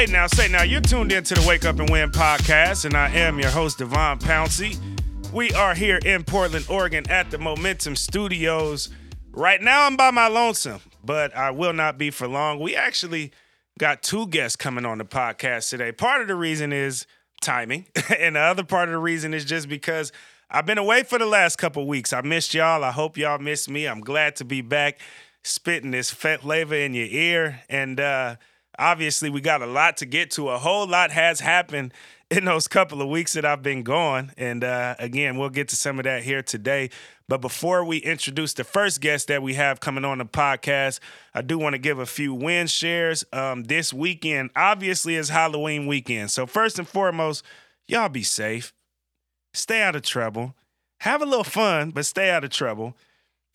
Hey now, say now, you're tuned in to the Wake Up and Win podcast, and I am your host, Devon Pouncey. We are here in Portland, Oregon at the Momentum Studios. Right now, I'm by my lonesome, but I will not be for long. We actually got two guests coming on the podcast today. Part of the reason is timing, and the other part of the reason is just because I've been away for the last couple weeks. I missed y'all. I hope y'all missed me. I'm glad to be back spitting this flavor in your ear. And uh, obviously, we got a lot to get to. A whole lot has happened in those couple of weeks that I've been gone. And uh, again, we'll get to some of that here today. But before we introduce the first guest that we have coming on the podcast, I do want to give a few win shares. Um, this weekend, obviously, is Halloween weekend. So, first and foremost, y'all be safe, stay out of trouble, have a little fun, but stay out of trouble.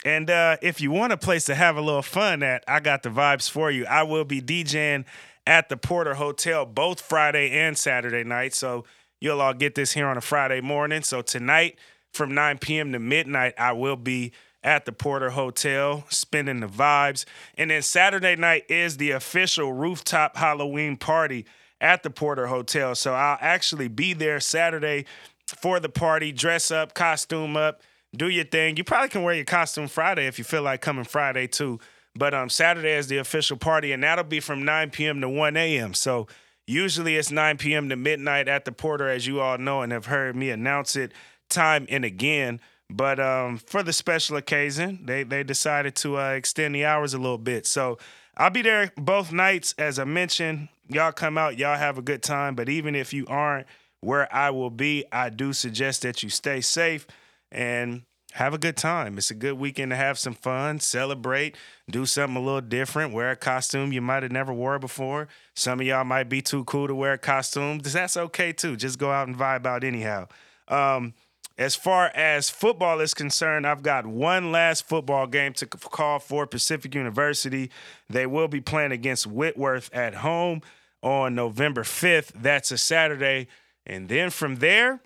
And uh, if you want a place to have a little fun at, I got the vibes for you. I will be DJing at the Porter Hotel both Friday and Saturday night. So you'll all get this here on a Friday morning. So tonight from 9 p.m. to midnight, I will be at the Porter Hotel spinning the vibes. And then Saturday night is the official rooftop Halloween party at the Porter Hotel. So I'll actually be there Saturday for the party, dress up, costume up, do your thing. You probably can wear your costume Friday if you feel like coming Friday too. But um, Saturday is the official party, and that'll be from 9 p.m. to 1 a.m. So usually it's 9 p.m. to midnight at the Porter, as you all know and have heard me announce it time and again. But um, for the special occasion, they they decided to uh, extend the hours a little bit. So I'll be there both nights. As I mentioned, y'all come out, y'all have a good time. But even if you aren't where I will be, I do suggest that you stay safe and have a good time. It's a good weekend to have some fun, celebrate, do something a little different, wear a costume you might have never wore before. Some of y'all might be too cool to wear a costume. That's okay too. Just go out and vibe out anyhow. Um, as far as football is concerned, I've got one last football game to call for Pacific University. They will be playing against Whitworth at home on November 5th. That's a Saturday. And then from there,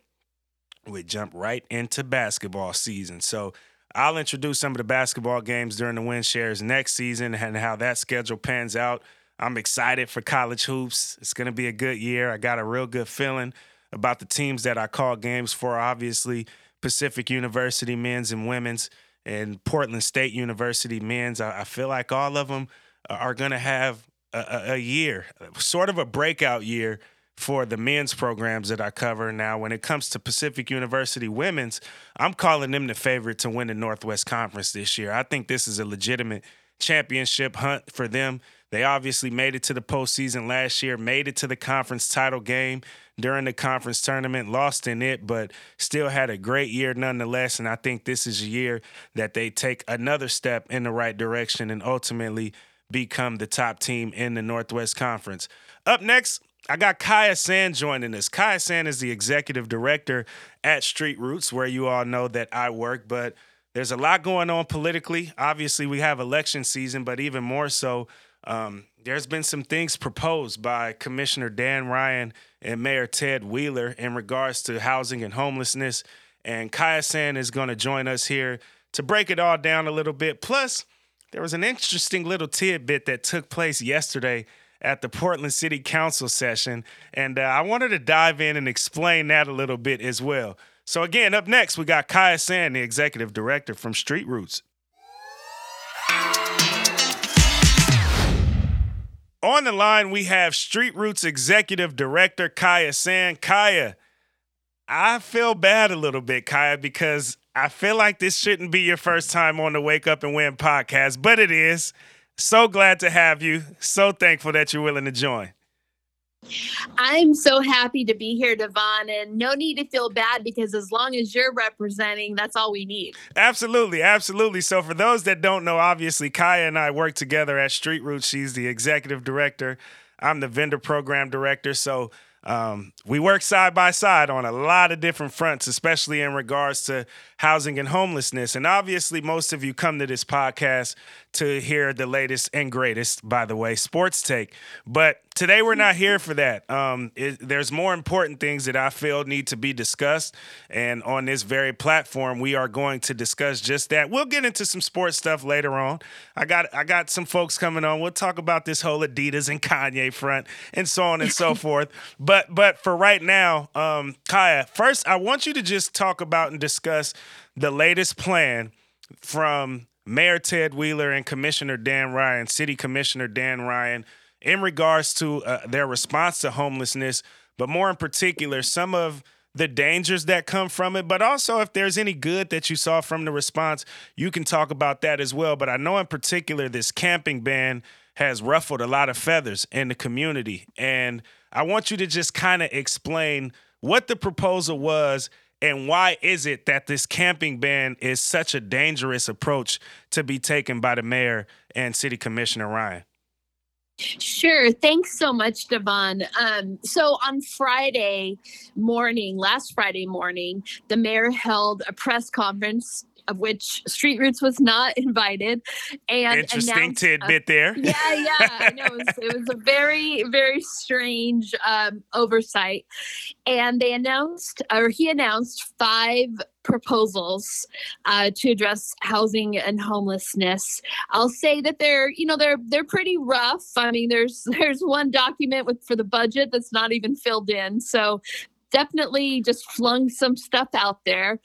we jump right into basketball season. So I'll introduce some of the basketball games during the win shares next season and how that schedule pans out. I'm excited for college hoops. It's going to be a good year. I got a real good feeling about the teams that I call games for. Obviously, Pacific University men's and women's, and Portland State University men's. I, feel like all of them uh, are going to have a, a year, sort of a breakout year for the men's programs that I cover. Now, when it comes to Pacific University women's, I'm calling them the favorite to win the Northwest Conference this year. I think this is a legitimate championship hunt for them. They obviously made it to the postseason last year, made it to the conference title game during the conference tournament, lost in it, but still had a great year nonetheless. And I think this is a year that they take another step in the right direction and ultimately become the top team in the Northwest Conference. Up next, I got Kaia Sand joining us. Kaia Sand is the executive director at Street Roots, where you all know that I work, but there's a lot going on politically. Obviously, we have election season, but even more so, um, there's been some things proposed by Commissioner Dan Ryan and Mayor Ted Wheeler in regards to housing and homelessness. And Kaia Sand is going to join us here to break it all down a little bit. Plus, there was an interesting little tidbit that took place yesterday at the Portland City Council session. And uh, I wanted to dive in and explain that a little bit as well. So, again, up next, we got Kaia San, the executive director from Street Roots. On the line, we have Street Roots executive director Kaia San. Kaia, I feel bad a little bit, Kaia, because I feel like this shouldn't be your first time on the Wake Up and Win podcast, but it is. So glad to have you. So thankful that you're willing to join. I'm so happy to be here, Devon, and no need to feel bad because as long as you're representing, that's all we need. Absolutely, absolutely. So, for those that don't know, obviously, Kaia and I work together at Street Roots. She's the executive director. I'm the vendor program director. So, um, we work side by side on a lot of different fronts, especially in regards to housing and homelessness. And obviously, most of you come to this podcast to hear the latest and greatest, by the way, sports take. But today we're not here for that. Um, it, there's more important things that I feel need to be discussed. And on this very platform, we are going to discuss just that. We'll get into some sports stuff later on. I got I got some folks coming on. We'll talk about this whole Adidas and Kanye front and so on and so forth. But but for right now, um, Kaia, first I want you to just talk about and discuss the latest plan from Mayor Ted Wheeler and Commissioner Dan Ryan, City Commissioner Dan Ryan, in regards to uh, their response to homelessness, but more in particular, some of the dangers that come from it, but also if there's any good that you saw from the response, you can talk about that as well. But I know in particular, this camping ban has ruffled a lot of feathers in the community. And I want you to just kind of explain what the proposal was and why is it that this camping ban is such a dangerous approach to be taken by the mayor and city commissioner Ryan? Sure. Thanks so much, Devon. Um, so on Friday morning, last Friday morning, the mayor held a press conference of which Street Roots was not invited. And interesting tidbit there. Yeah, yeah. I know it was, it was, a very, very strange um, oversight. And they announced, or he announced, five proposals uh, to address housing and homelessness. I'll say that they're, you know, they're they're pretty rough. I mean, there's there's one document with for the budget that's not even filled in. So definitely just flung some stuff out there.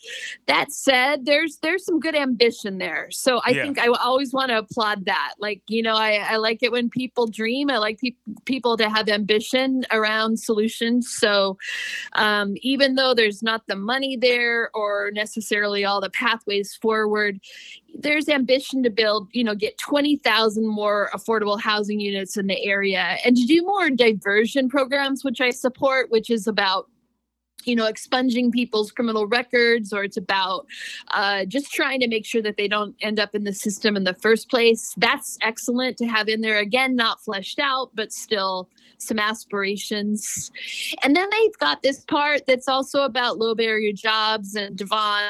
That said, there's there's some good ambition there. So I yeah. think I always want to applaud that. Like you know, I, I like it when people dream. I like pe- people to have ambition around solutions. So um, even though there's not the money there or necessarily all the pathways forward, there's ambition to build, you know, get 20,000 more affordable housing units in the area and to do more diversion programs, which I support, which is about you know expunging people's criminal records or it's about uh, just trying to make sure that they don't end up in the system in the first place. That's excellent to have in there again not fleshed out but still some aspirations. And then they've got this part that's also about low barrier jobs and devon.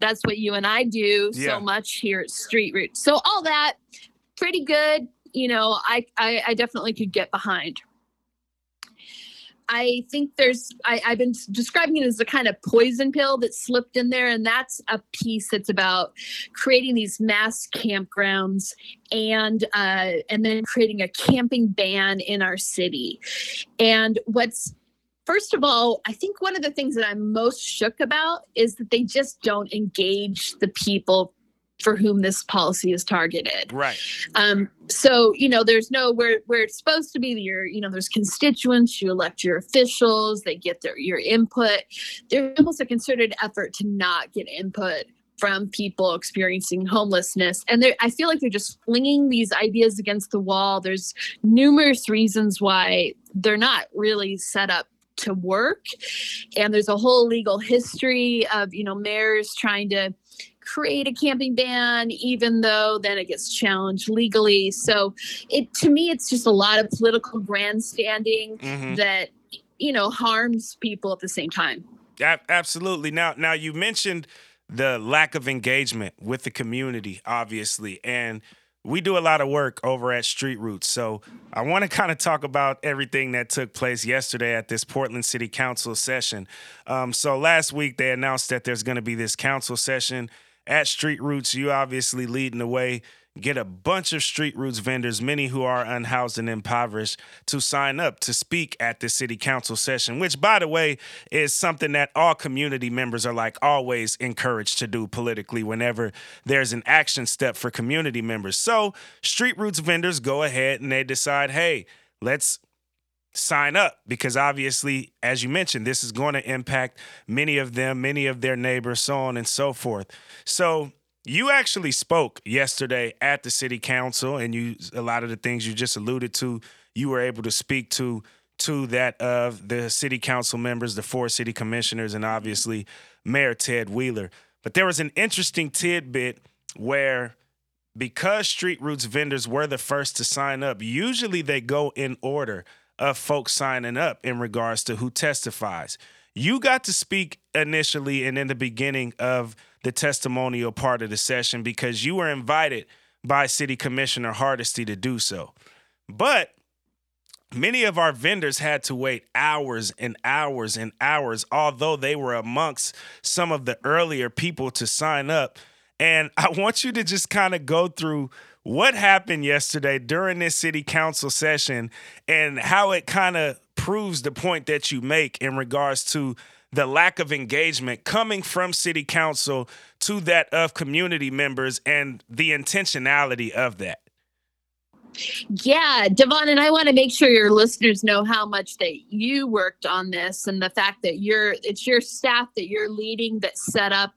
That's what you and i do yeah. so much here at street root so all that pretty good you know I, I i definitely could get behind I think there's I, have been describing it as a kind of poison pill that slipped in there, and that's a piece that's about creating these mass campgrounds and uh, and then creating a camping ban in our city. And what's First of all, I think one of the things that I'm most shook about is that they just don't engage the people for whom this policy is targeted. Right. Um, so you know, there's no where where it's supposed to be. Your you know, there's constituents. You elect your officials. They get their your input. There's almost a concerted effort to not get input from people experiencing homelessness and i feel like they're just flinging these ideas against the wall there's numerous reasons why they're not really set up to work and there's a whole legal history of you know mayors trying to create a camping ban even though then it gets challenged legally so it to me it's just a lot of political grandstanding mm-hmm. that you know harms people at the same time absolutely now now you mentioned the lack of engagement with the community obviously and we do a lot of work over at Street Roots. So I want to kind of talk about everything that took place yesterday at this Portland City Council session. Um, so last week they announced that there's going to be this council session at Street Roots, you obviously leading the way. Get a bunch of Street Roots vendors, many who are unhoused and impoverished, to sign up to speak at the city council session, which, by the way, is something that all community members are like always encouraged to do politically whenever there's an action step for community members. So, Street Roots vendors go ahead and they decide, hey, let's sign up because obviously, as you mentioned, this is going to impact many of them, many of their neighbors, so on and so forth. So, you actually spoke yesterday at the city council, and you a lot of the things you just alluded to, you were able to speak to to that of the city council members, the four city commissioners, and obviously Mayor Ted Wheeler. But there was an interesting tidbit where because Street Roots vendors were the first to sign up, usually they go in order of folks signing up in regards to who testifies. You got to speak initially and in the beginning of the testimonial part of the session because you were invited by City Commissioner Hardesty to do so. But many of our vendors had to wait hours and hours and hours, although they were amongst some of the earlier people to sign up. And I want you to just kind of go through what happened yesterday during this city council session and how it kind of proves the point that you make in regards to the lack of engagement coming from city council to that of community members and the intentionality of that. Yeah, Devon, and I want to make sure your listeners know how much that you worked on this and the fact that you're it's your staff that you're leading that set up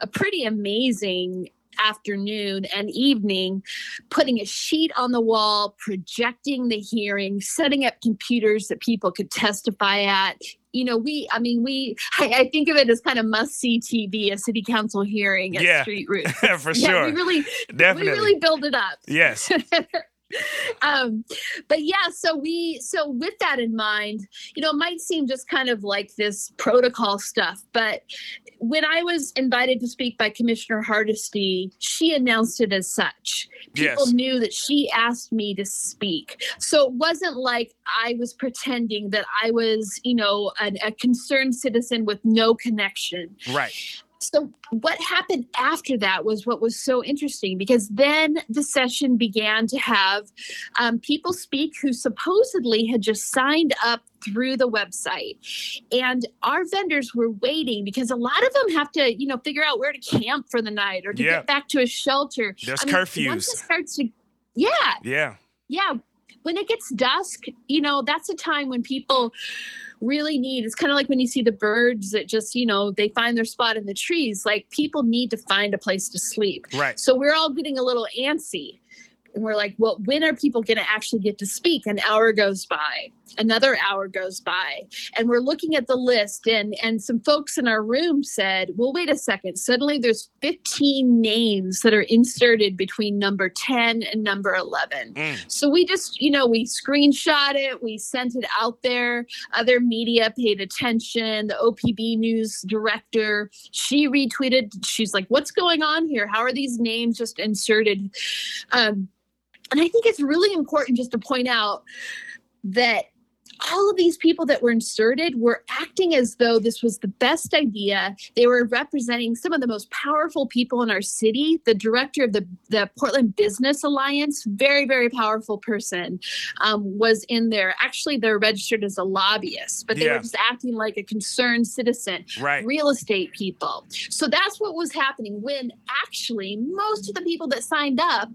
a pretty amazing afternoon and evening, putting a sheet on the wall, projecting the hearing, setting up computers that people could testify at. You know, we, I mean, we, I, I think of it as kind of must see TV, a city council hearing at yeah, Street Roots. for yeah, sure. We really, Definitely. we really build it up. Yes. um but yeah so we so with that in mind you know it might seem just kind of like this protocol stuff but when i was invited to speak by commissioner hardesty she announced it as such. People yes. knew that she asked me to speak. So it wasn't like i was pretending that i was you know a, a concerned citizen with no connection. Right so what happened after that was what was so interesting because then the session began to have um, people speak who supposedly had just signed up through the website. And our vendors were waiting because a lot of them have to you know figure out where to camp for the night or to yeah. get back to a shelter. There's I mean, curfews once it starts to yeah. Yeah. Yeah when it gets dusk you know that's a time when people really need it's kind of like when you see the birds that just you know they find their spot in the trees like people need to find a place to sleep. Right. So we're all getting a little antsy and we're like, well, when are people going to actually get to speak? An hour goes by, another hour goes by, and we're looking at the list. And and some folks in our room said, well, wait a second. Suddenly, there's 15 names that are inserted between number 10 and number 11. Mm. So we just, you know, we screenshot it, we sent it out there. Other media paid attention. The OPB news director, she retweeted. She's like, what's going on here? How are these names just inserted? Um, and I think it's really important just to point out that all of these people that were inserted were acting as though this was the best idea. They were representing some of the most powerful people in our city. The director of the, the Portland Business Alliance, very, very powerful person, um, was in there. Actually, they're registered as a lobbyist, but they Yeah. were just acting like a concerned citizen right real estate people. So that's what was happening when actually most of the people that signed up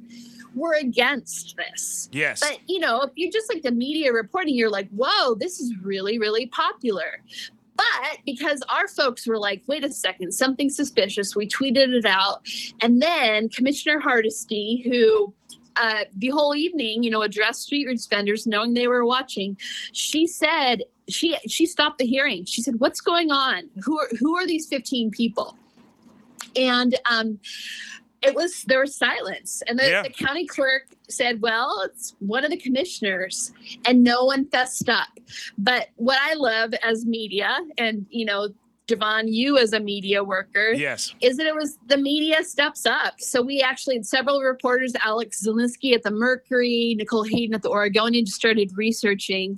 were against this. yes But you know, if you're just like the media reporting, you're like, whoa, this is really, really popular. But because our folks were like, wait a second, something suspicious, we tweeted it out. And then Commissioner Hardesty, who uh, the whole evening, you know, addressed street roots vendors, knowing they were watching, she said she she stopped the hearing. She said, "What's going on? Who are who are these 15 people?" And um, it was there was silence and the, Yeah. the county clerk said well it's one of the commissioners and no one fessed up but what i love as media and you know Devon, you as a media worker, yes is that it was the media steps up. So we actually had several reporters, Alex Zielinski at the Mercury, Nicole Hayden at the Oregonian, just started researching.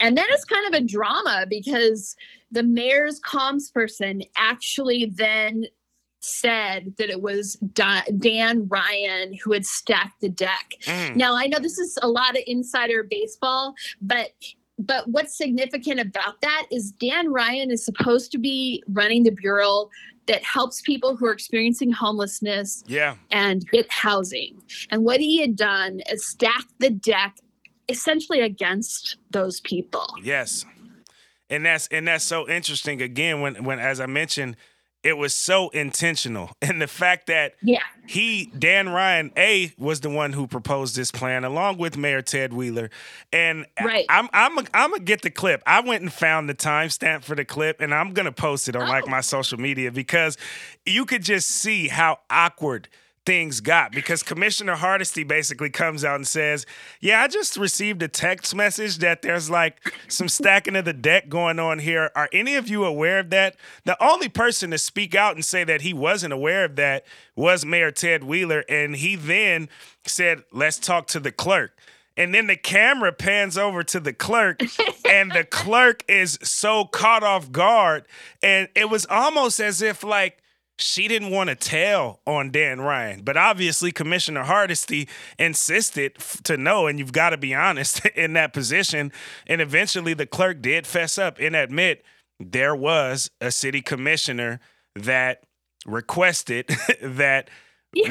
And then it's kind of a drama because the mayor's comms person actually then said that it was Dan Ryan who had stacked the deck. Mm. Now I know this is a lot of insider baseball, but but what's significant about that is Dan Ryan is supposed to be running the bureau that helps people who are experiencing homelessness yeah and get housing. And what he had done is stacked the deck essentially against those people. Yes. And that's and that's so interesting again when when as I mentioned it was so intentional and the fact that Yeah. he Dan Ryan A was the one who proposed this plan along with Mayor Ted Wheeler and Right. I'm I'm I'm gonna get the clip. I went and found the timestamp for the clip and I'm gonna post it on like Oh. my social media because you could just see how awkward things got because Commissioner Hardesty basically comes out and says, Yeah, I just received a text message that there's like some stacking of the deck going on here. Are any of you aware of that? The only person to speak out and say that he wasn't aware of that was Mayor Ted Wheeler. And he then said, Let's talk to the clerk. And then the camera pans over to the clerk, and the clerk is so caught off guard. And it was almost as if, like, she didn't want to tell on Dan Ryan, but obviously Commissioner Hardesty insisted f- to know, and you've got to be honest in that position. And eventually, the clerk did fess up and admit there was a city commissioner that requested that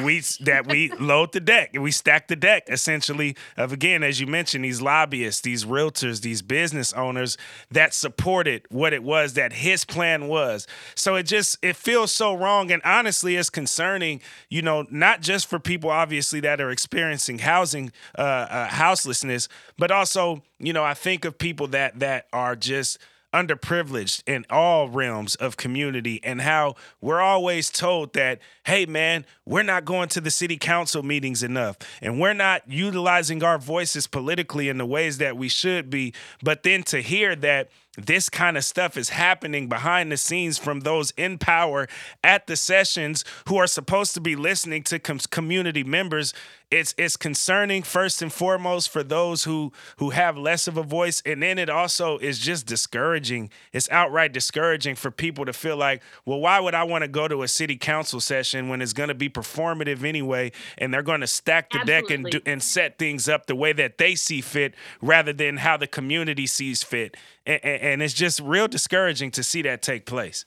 we that we load the deck and we stack the deck essentially of again as you mentioned these lobbyists these realtors these business owners that supported what it was that his plan was. So it just it feels so wrong and honestly it's concerning you know not just for people obviously that are experiencing housing uh, uh houselessness but also you know i think of people that that are just underprivileged in all realms of community and how we're always told that hey man we're not going to the city council meetings enough and we're not utilizing our voices politically in the ways that we should be. But then to hear that this kind of stuff is happening behind the scenes from those in power at the sessions who are supposed to be listening to com- community members it's it's concerning first and foremost for those who who have less of a voice. And then it also is just discouraging. It's outright discouraging for people to feel like well why would i want to go to a city council session when it's going to be performative anyway? And they're going to stack the Absolutely. deck and do, and set things up the way that they see fit rather than how the community sees fit. And, and it's just real discouraging to see that take place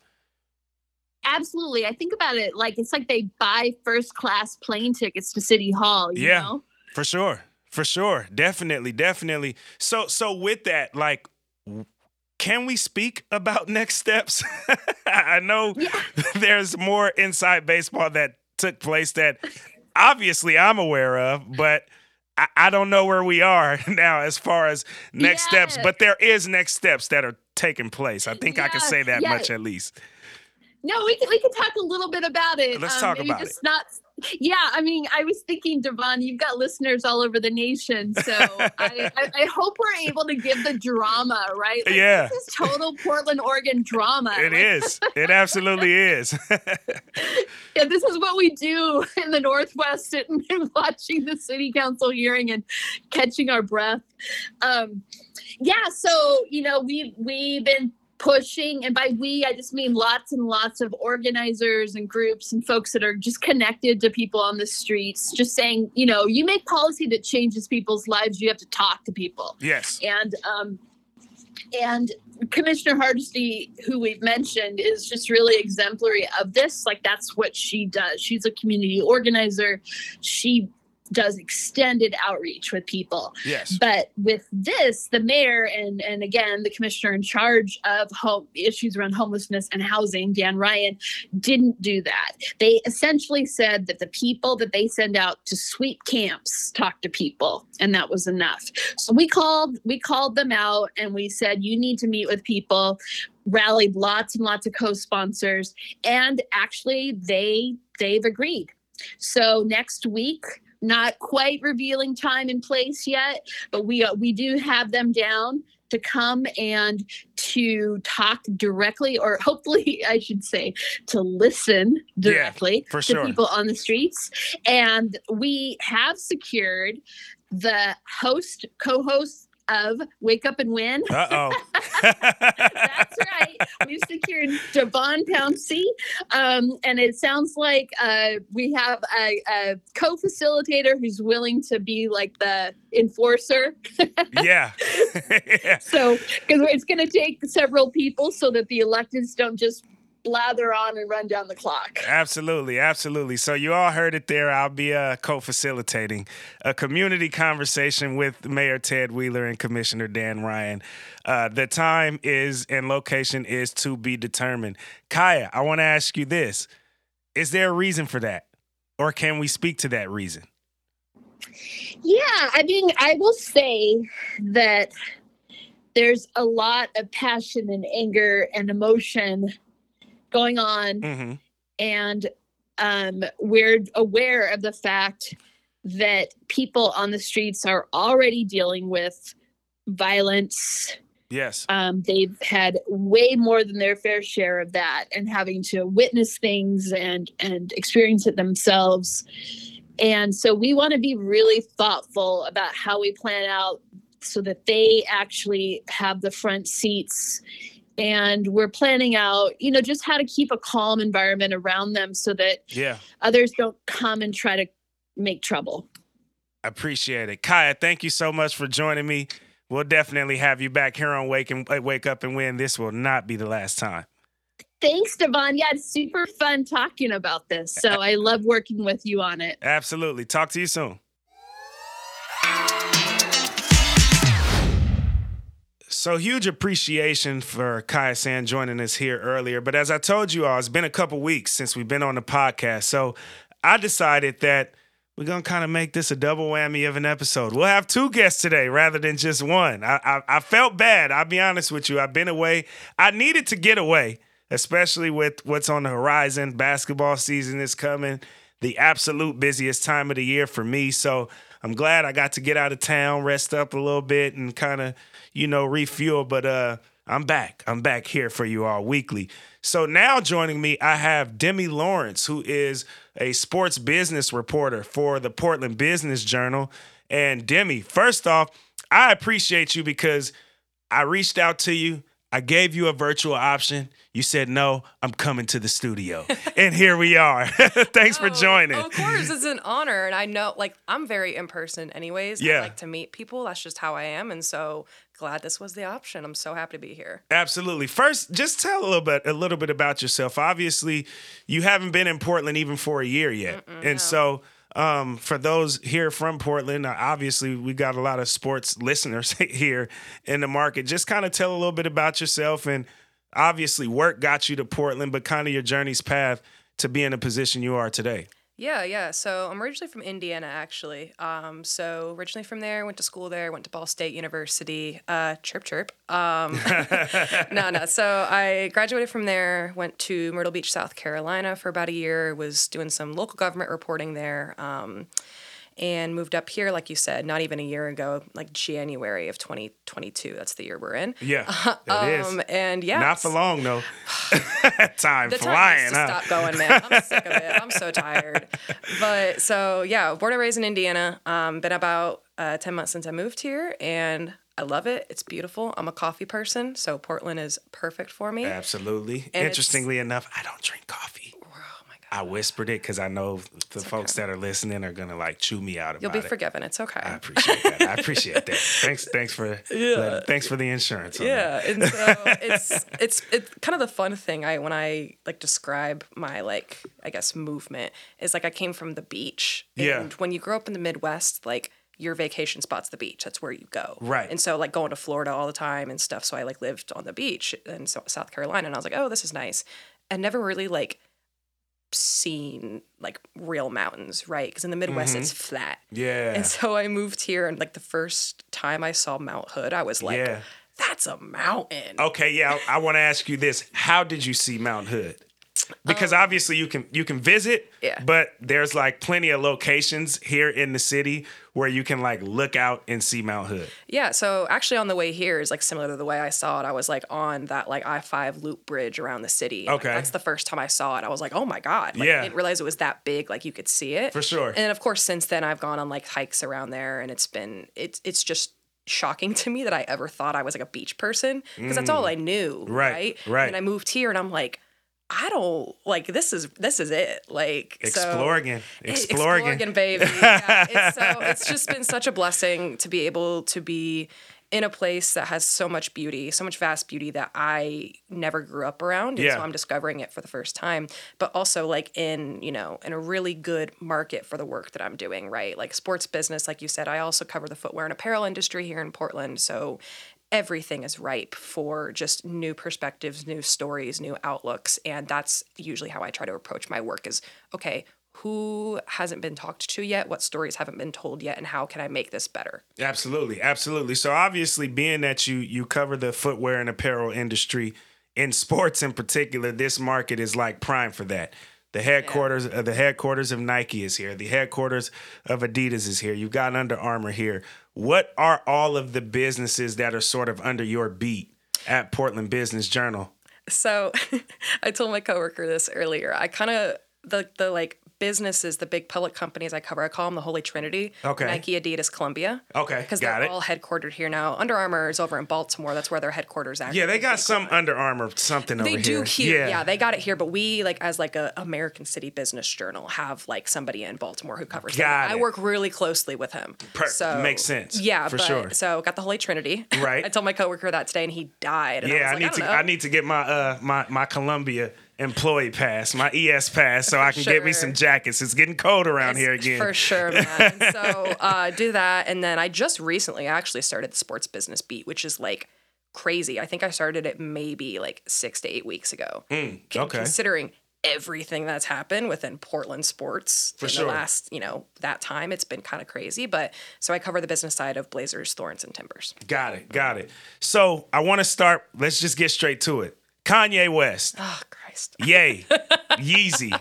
absolutely. I think about it like it's like they buy first class plane tickets to City Hall. yeah, know? for sure, for sure, definitely, definitely. So, so with that, like, can we speak about next steps? I know yeah. there's more inside baseball that took place that obviously I'm aware of, but. I, I don't know where we are now as far as next yeah. steps, but there is next steps that are taking place. I think yeah. I can say that much at least. No, we can we can talk a little bit about it. Let's um, talk about just it. Not, yeah, I mean, I was thinking, Devon, you've got listeners all over the nation, so I, I, I, hope we're able to give the drama, right? Like, yeah, this is total Portland, Oregon drama. It like, is. It absolutely is. yeah, this is what we do in the Northwest, sitting and watching the city council hearing and catching our breath. Um, yeah, so you know, we we've been pushing and by we i just mean lots and lots of organizers and groups and folks that are just connected to people on the streets just saying you know you make policy that changes people's lives you have to talk to people. Yes. And um and commissioner hardesty who we've mentioned is just really exemplary of this. Like that's what she does. She's a community organizer. She does extended outreach with people. Yes. But with this, the mayor and and again the commissioner in charge of home issues around homelessness and housing, Dan Ryan, didn't do that. They essentially said that the people that they send out to sweep camps talk to people, and that was enough. So we called we called them out and we said you need to meet with people rallied lots and lots of co-sponsors and actually they they've agreed so next week not quite revealing time and place yet, but we uh, we do have them down to come and to talk directly, or hopefully, I should say, to listen directly yeah, to sure. people on the streets. And we have secured the host, co host of Wake Up and Win. Uh oh. That's right. We've secured Devon Pouncey. Um, and it sounds like uh, we have a, a co facilitator who's willing to be like the enforcer. yeah. yeah. So, because it's going to take several people so that the electeds don't just blather on and run down the clock. Absolutely, absolutely. So you all heard it there. I'll be uh, co-facilitating a community conversation with Mayor Ted Wheeler and Commissioner Dan Ryan. Uh, the time is and location is to be determined. Kaia, I want to ask you this: Is there a reason for that, or can we speak to that reason? Yeah, I mean, I will say that there's a lot of passion and anger and emotion going on. Mm-hmm. And um, we're aware of the fact that people on the streets are already dealing with violence. Yes. Um, they've had way more than their fair share of that and having to witness things and and experience it themselves. And so we want to be really thoughtful about how we plan out so that they actually have the front seats and we're planning out you know just how to keep a calm environment around them so that Yeah. others don't come and try to make trouble Appreciate it. Kaia, thank you so much for joining me. We'll definitely have you back here on Wake and uh, Wake Up and Win. This will not be the last time. thanks devon yeah it's super fun talking about this so i love working with you on it Absolutely. Talk to you soon. So huge appreciation for Kaia San joining us here earlier. But as I told you all, it's been a couple weeks since we've been on the podcast. So I decided that we're gonna kind of make this a double whammy of an episode. We'll have two guests today rather than just one. I, I I felt bad. I'll be honest with you. I've been away. I needed to get away, especially with what's on the horizon. Basketball season is coming. The absolute busiest time of the year for me. So I'm glad I got to get out of town, rest up a little bit, and kind of, you know, refuel. But uh, I'm back. I'm back here for you all weekly. So now joining me, I have Demi Lawrence, who is a sports business reporter for the Portland Business Journal. And Demi, first off, I appreciate you because I reached out to you. I gave you a virtual option. You said no, I'm coming to the studio. and here we are. Thanks for Oh, joining. Of course, it's an honor, and I know, like, I'm very in person, anyways. Yeah. I like to meet people. That's just how I am, and so glad this was the option. I'm so happy to be here. Absolutely. First, just tell a little bit a little bit about yourself. Obviously, you haven't been in Portland even for a year yet. and so um, for those here from Portland, obviously we got a lot of sports listeners here in the market. Just kind of tell a little bit about yourself and obviously work got you to Portland, but kind of your journey's path to be in the position you are today. Yeah, yeah. So I'm originally from Indiana, actually. Um, so originally from there, went to school there, went to Ball State University. Uh, chirp, chirp. Um, no, no. So I graduated from there, went to Myrtle Beach, South Carolina for about a year. Was doing some local government reporting there. Um, and moved up here, like you said, not even a year ago, like January of 2022. That's the year we're in. Yeah, it is. Um, and yeah, Not for long though. time the time flying, to huh? stop going, man. I'm sick of it. I'm so tired. But so yeah, born and raised in Indiana. Um, been about uh, ten months since I moved here, and I love it. It's beautiful. I'm a coffee person, so Portland is perfect for me. Absolutely. And Interestingly enough, I don't drink coffee. I whispered it because I know the folks that are listening are gonna like chew me out about it. you'll be it. forgiven. It's okay. I appreciate that. I appreciate that. Thanks, thanks for let- thanks for the insurance. yeah and so it's it's it's kind of the fun thing i when i like describe my like i guess movement is like i came from the beach Yeah. and when you grow up in the midwest like your vacation spot's the beach that's where you go Right. and so like going to florida all the time and stuff so i like lived on the beach in south carolina and i was like oh this is nice and never really like seen like real mountains right because in the midwest it's mm-hmm. flat Yeah. and so I moved here, and like the first time I saw Mount Hood, I was like, Yeah. "That's a mountain." Okay, yeah, I, I want to ask you this: How did you see Mount Hood? Because obviously you can you can visit, Um, Yeah. but there's like plenty of locations here in the city where you can like look out and see Mount Hood. Yeah. So actually, on the way here is like similar to the way I saw it. I was like on that like I five loop bridge around the city. and, like, Okay. that's the first time I saw it. I was like, "Oh my god!" Like, Yeah. I didn't realize it was that big. Like you could see it For sure. And of course, since then I've gone on like hikes around there, and it's been it's it's just shocking to me that I ever thought I was like a beach person because that's all I knew. Mm. Right, Right. right. And I moved here, and I'm like. I don't like this is this is it like so- Exploring, exploring. Exploring, baby. Yeah, it's, so it's just been such a blessing to be able to be in a place that has so much beauty, so much vast beauty that I never grew up around. And Yeah. so I'm discovering it for the first time. But also like in, you know, in a really good market for the work that I'm doing, right? Like sports business, like you said, I also cover the footwear and apparel industry here in Portland. So everything is ripe for just new perspectives, new stories, new outlooks. And that's usually how I try to approach my work is okay, who hasn't been talked to yet? What stories haven't been told yet? And how can I make this better? Absolutely, absolutely. So obviously, being that you you cover the footwear and apparel industry in sports in particular, this market is like prime for that. The headquarters uh, the headquarters of Nike is here. The headquarters of Adidas is here. You've got Under Armour here. What are all of the businesses that are sort of under your beat at Portland Business Journal? So I told my coworker this earlier. I kind of the the like businesses, the big public companies I cover, I call them the Holy Trinity. Okay. Nike, Adidas, Columbia. Okay, Because they're it. all headquartered here now. Under Armour is over in Baltimore. That's where their headquarters actually. Yeah, they got some Under Armour something They over here. They do here. here. Yeah. they got it here, but we like as like a American City Business Journal have like somebody in Baltimore who covers Got them. it. I work really closely with him. Per- so makes sense. Yeah, For but, sure. So got the Holy Trinity. Right. I told my coworker that today, and he died. And Yeah, I, I, was like, need I to don't I know. need to get my uh my my Columbia employee pass, my ES pass, so I can get me some jackets. It's getting cold around here again. For sure, man. so uh, do that, and then I just recently actually started the Sports Business Beat, which is like crazy. I think I started it maybe like six to eight weeks ago. Hmm, okay. Considering everything that's happened within Portland sports For in sure. the last, you know, that time, it's been kind of crazy. But so I cover the business side of Blazers, Thorns, and Timbers. Got it, got it. So I want to start. Let's just get straight to it. Kanye West, Oh Christ. yay, Yeezy,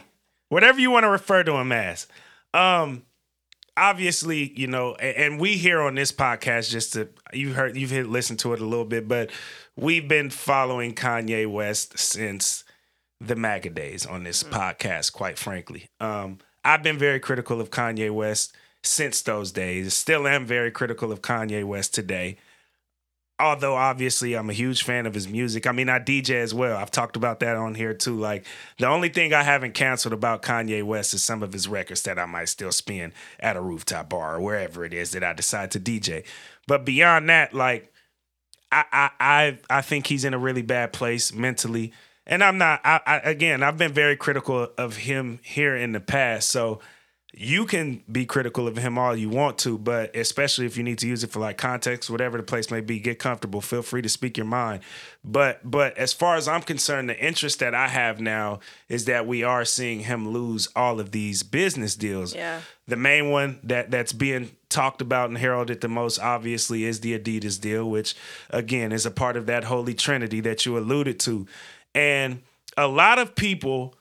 whatever you want to refer to him as. Um, obviously, you know, and we here on this podcast just to you heard you've hit listened to it a little bit, but we've been following Kanye West since the MAGA days on this podcast, quite frankly. Um, I've been very critical of Kanye West since those days. Still am very critical of Kanye West today. Although obviously I'm a huge fan of his music. I mean, I DJ as well. I've talked about that on here too. Like the only thing I haven't canceled about Kanye West is some of his records that I might still spin at a rooftop bar or wherever it is that I decide to DJ. But beyond that, like I I I, I think he's in a really bad place mentally. And I'm not I, I again, I've been very critical of him here in the past. So you can be critical of him all you want to, but especially if you need to use it for like context, whatever the place may be, get comfortable. Feel free to speak your mind. But but as far as I'm concerned, the interest that I have now is that we are seeing him lose all of these business deals. Yeah. The main one that that's being talked about and heralded the most obviously is the Adidas deal, which again is a part of that holy trinity that you alluded to. And a lot of people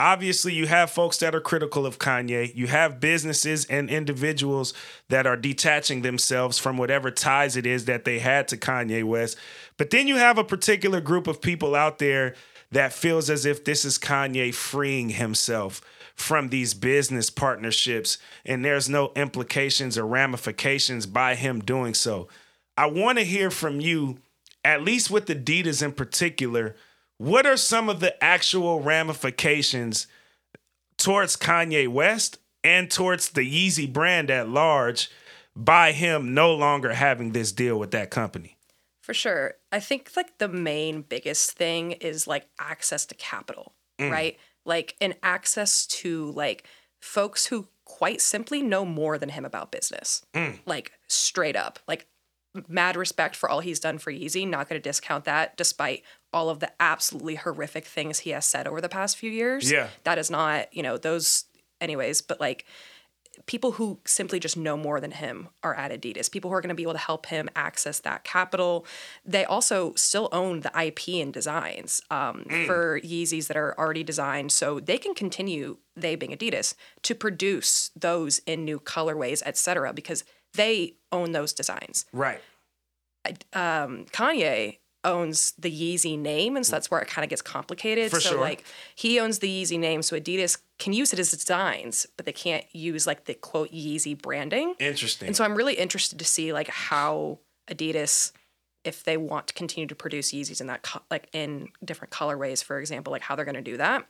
obviously you have folks that are critical of Kanye. You have businesses and individuals that are detaching themselves from whatever ties it is that they had to Kanye West. But then you have a particular group of people out there that feels as if this is Kanye freeing himself from these business partnerships and there's no implications or ramifications by him doing so. I want to hear from you at least with Adidas in particular, what are some of the actual ramifications towards Kanye West and towards the Yeezy brand at large by him no longer having this deal with that company? For sure. I think like the main biggest thing is like access to capital, mm. right? Like an access to like folks who quite simply know more than him about business. Mm. Like straight up. Like mad respect for all he's done for Yeezy. Not going to discount that despite all of the absolutely horrific things he has said over the past few years. Yeah. That is not, you know, those anyways, but like people who simply just know more than him are at Adidas. People who are going to be able to help him access that capital. They also still own the IP and designs um, for Yeezys that are already designed, so they can continue. They being Adidas to produce those in new colorways, etc. Because they own those designs. Right. Um, Kanye owns the Yeezy name, and so that's where it kind of gets complicated. For so sure. like he owns the Yeezy name, so Adidas can use it as designs, but they can't use like the quote Yeezy branding. Interesting. And so I'm really interested to see like how Adidas, if they want to continue to produce Yeezys in that co- like in different colorways, for example, like how they're going to do that.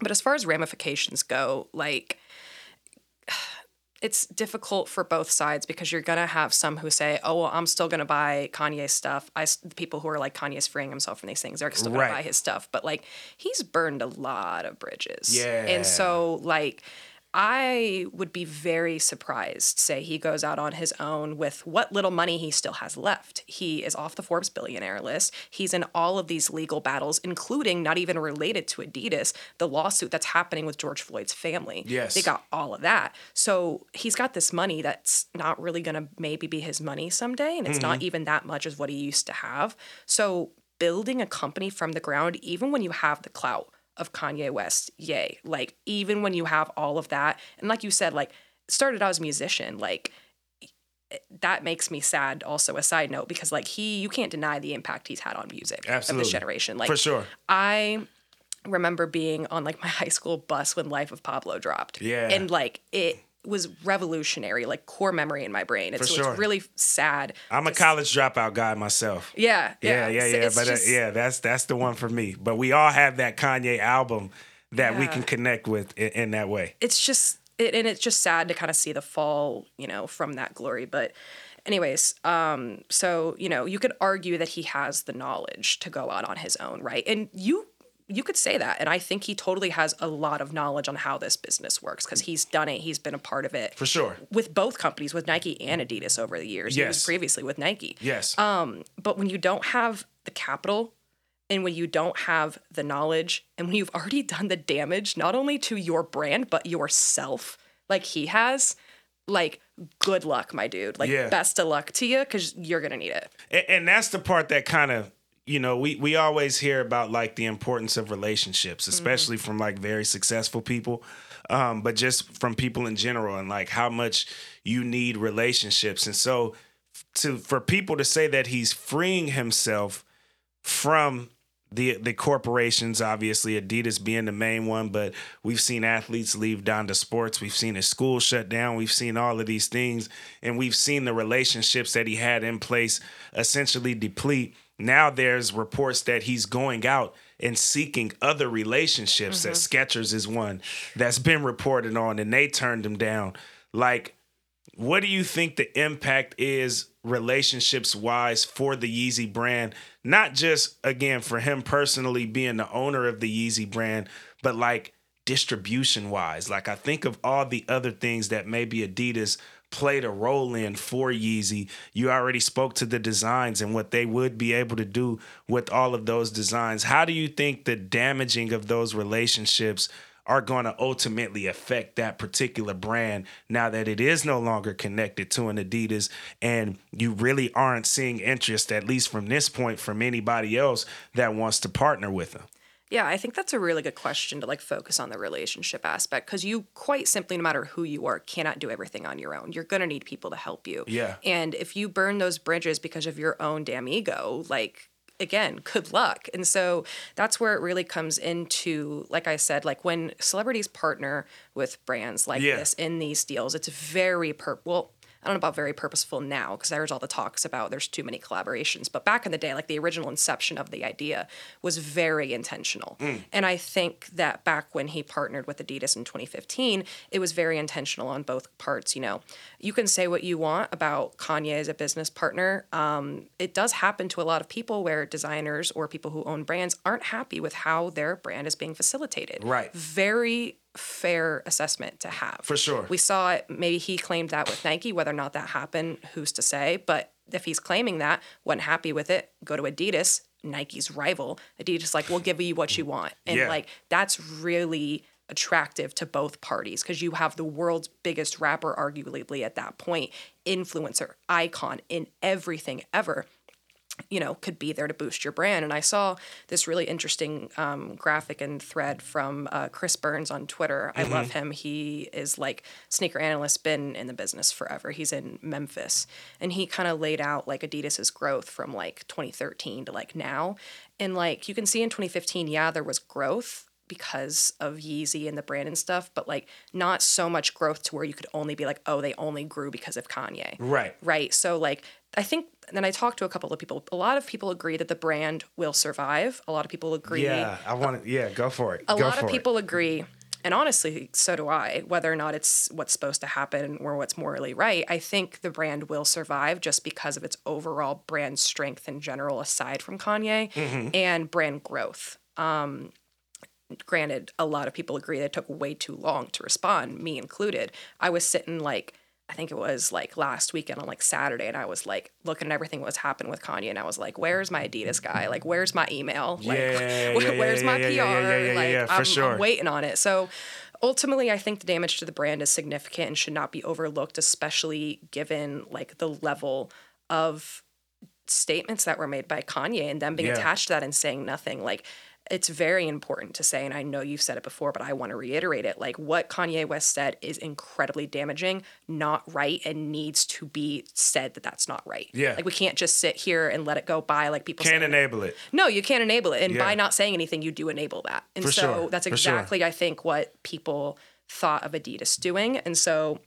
But as far as ramifications go, like it's difficult for both sides because you're gonna have some who say, "Oh, well, I'm still gonna buy Kanye's stuff." I the people who are like Kanye's freeing himself from these things, they're still gonna Right. buy his stuff. But like he's burned a lot of bridges, Yeah. and so like I would be very surprised, say he goes out on his own with what little money he still has left. He is off the Forbes billionaire list. He's in all of these legal battles, including not even related to Adidas, the lawsuit that's happening with George Floyd's family. Yes. They got all of that. So he's got this money that's not really going to maybe be his money someday. And it's not mm-hmm. even that much as what he used to have. So building a company from the ground, even when you have the clout of Kanye West, yay. Like even when you have all of that, and like you said, like started out as a musician, like that makes me sad also a side note because like he you can't deny the impact he's had on music Absolutely. of this generation like For sure. i remember being on like my high school bus when life of pablo dropped Yeah. and like it was revolutionary like core memory in my brain For sure. it's really sad I'm a college dropout guy myself. yeah Yeah, yeah yeah, yeah. it's But uh, yeah, that's that's the one for me. But we all have that Kanye album that we can connect with in, in that way. it's just it, and it's just sad to kind of see the fall you know from that glory but anyways um so you know you could argue that he has the knowledge to go out on his own right and you you could say that and i think he totally has a lot of knowledge on how this business works because he's done it he's been a part of it For sure. with both companies with nike and adidas over the years he was Yes. previously with nike Yes. um, but when you don't have the capital and when you don't have the knowledge and when you've already done the damage not only to your brand but yourself like he has, like good luck, my dude. Like Yeah. best of luck to you because you're gonna need it. and, and that's the part that kind of you know we we always hear about like the importance of relationships especially from like very successful people um but just from people in general and like how much you need relationships. And so to for people to say that he's freeing himself from the the corporations obviously Adidas being the main one but we've seen athletes leave Donda Sports. We've seen his school shut down. We've seen all of these things and we've seen the relationships that he had in place essentially deplete now there's reports that he's going out and seeking other relationships that mm-hmm. Skechers is one that's been reported on and they turned him down like what do you think the impact is relationships wise for the Yeezy brand? Not just again for him personally being the owner of the Yeezy brand, but like distribution wise. Like I think of all the other things that maybe Adidas played a role in for Yeezy. You already spoke to the designs and what they would be able to do with all of those designs. How do you think the damaging of those relationships are going to ultimately affect that particular brand now that it is no longer connected to an Adidas and you really aren't seeing interest, at least from this point, from anybody else that wants to partner with them? Yeah, I think that's a really good question to like focus on the relationship aspect because you quite simply, no matter who you are, cannot do everything on your own. You're gonna need people to help you. Yeah. And if you burn those bridges because of your own damn ego, like again, good luck. And so that's where it really comes into, like I said, like when celebrities partner with brands like Yeah. this in these deals, it's very per well. I don't know about very purposeful now because there's all the talks about there's too many collaborations. But back in the day, like the original inception of the idea was very intentional. And I think that back when he partnered with Adidas in 2015, it was very intentional on both parts. You know, you can say what you want about Kanye as a business partner. Um, it does happen to a lot of people where designers or people who own brands aren't happy with how their brand is being facilitated. Right. Very fair assessment to have. For sure. We saw it. Maybe he claimed that with Nike. Whether or not that happened, who's to say? But if he's claiming that, wasn't happy with it, go to Adidas, Nike's rival. Adidas like, we'll give you what you want, and Yeah. like that's really attractive to both parties because you have the world's biggest rapper, arguably at that point, influencer, icon in everything ever you know, could be there to boost your brand. And I saw this really interesting um, graphic and thread from uh, Chris Burns on Twitter. I love him. He is like sneaker analyst, been in the business forever. He's in Memphis, and he kind of laid out like Adidas's growth from like 2013 to like now. And like you can see in 2015, yeah, there was growth because of Yeezy and the brand and stuff, but like not so much growth to where you could only be like, oh, they only grew because of Kanye Right. right? So like I think then I talked to a couple of people. A lot of people agree that the brand will survive. A lot of people agree. Yeah, I want to. Yeah, go for it. A go lot of it. people agree, and honestly, so do I. Whether or not it's what's supposed to happen or what's morally right, I think the brand will survive just because of its overall brand strength in general, aside from Kanye, Mm-hmm. and brand growth. Um, granted, a lot of people agree that it took way too long to respond, me included. I was sitting like, I think it was like last weekend on like Saturday, and I was like looking at everything that was happening with Kanye, and I was like, "Where's my Adidas guy? Like, where's my email? Like, Yeah, yeah, where- yeah, where's my PR? like, I'm, sure. I'm waiting on it." So, ultimately, I think the damage to the brand is significant and should not be overlooked, especially given like the level of statements that were made by Kanye and them being attached to that and saying nothing. Like, it's very important to say, and I know you've said it before, but I want to reiterate it. Like what Kanye West said is incredibly damaging, not right, and needs to be said that that's not right. Yeah. Like we can't just sit here and let it go by like people Can't enable it. No, you can't enable it. And Yeah. by not saying anything, you do enable that. And For so sure. that's For sure. exactly, I think, what people thought of Adidas doing. And so,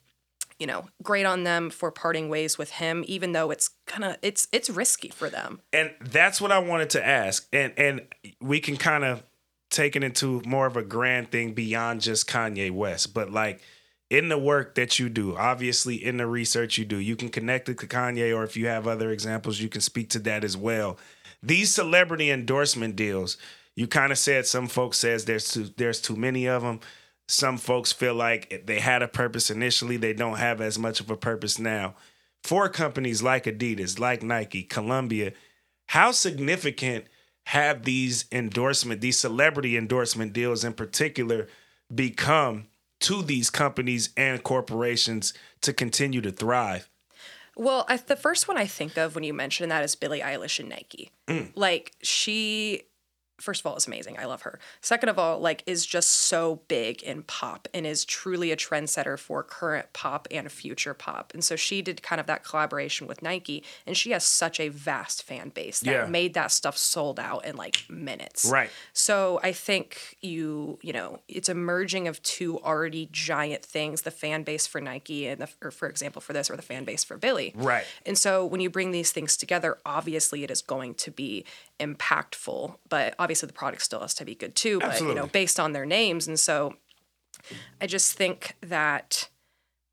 you know, great on them for parting ways with him, even though it's kind of it's it's risky for them. and that's what I wanted to ask. And and we can kind of take it into more of a grand thing beyond just Kanye West, but like in the work that you do, obviously in the research you do, you can connect it to Kanye, or if you have other examples, you can speak to that as well. These celebrity endorsement deals, you kind of said some folks says there's too there's too many of them. Some folks feel like they had a purpose initially, they don't have as much of a purpose now. For companies like Adidas, like Nike, Columbia, how significant have these endorsement, these celebrity endorsement deals in particular, become to these companies and corporations to continue to thrive? Well, I, the first one I think of when you mention that is Billie Eilish and Nike. Mm. Like she, first of all, is amazing. I love her. Second of all, like is just so big in pop and is truly a trendsetter for current pop and future pop. And so she did kind of that collaboration with Nike, and she has such a vast fan base that Yeah. made that stuff sold out in like minutes. Right. So I think you, you know, it's a merging of two already giant things: the fan base for Nike and the, or for example, for this, or the fan base for Billie. Right. And so when you bring these things together, obviously it is going to be impactful, but obviously the product still has to be good too. But you know, based on their names, and so I just think that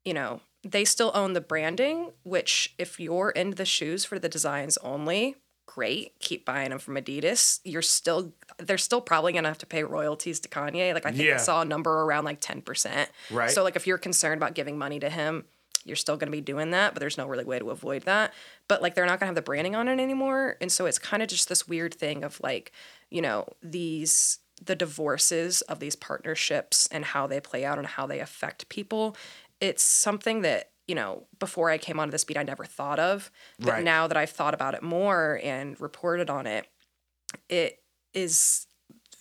you know they still own the branding. Which if you're into the shoes for the designs only, great. Keep buying them from Adidas. You're still they're still probably gonna have to pay royalties to Kanye. Like I think Yeah. I saw a number around like ten percent. Right. So like if you're concerned about giving money to him, you're still going to be doing that, but there's no really way to avoid that. But like they're not going to have the branding on it anymore, and so it's kind of just this weird thing of like, you know, these the divorces of these partnerships and how they play out and how they affect people. It's something that you know before I came onto this beat I never thought of, but Right. now that I've thought about it more and reported on it, it is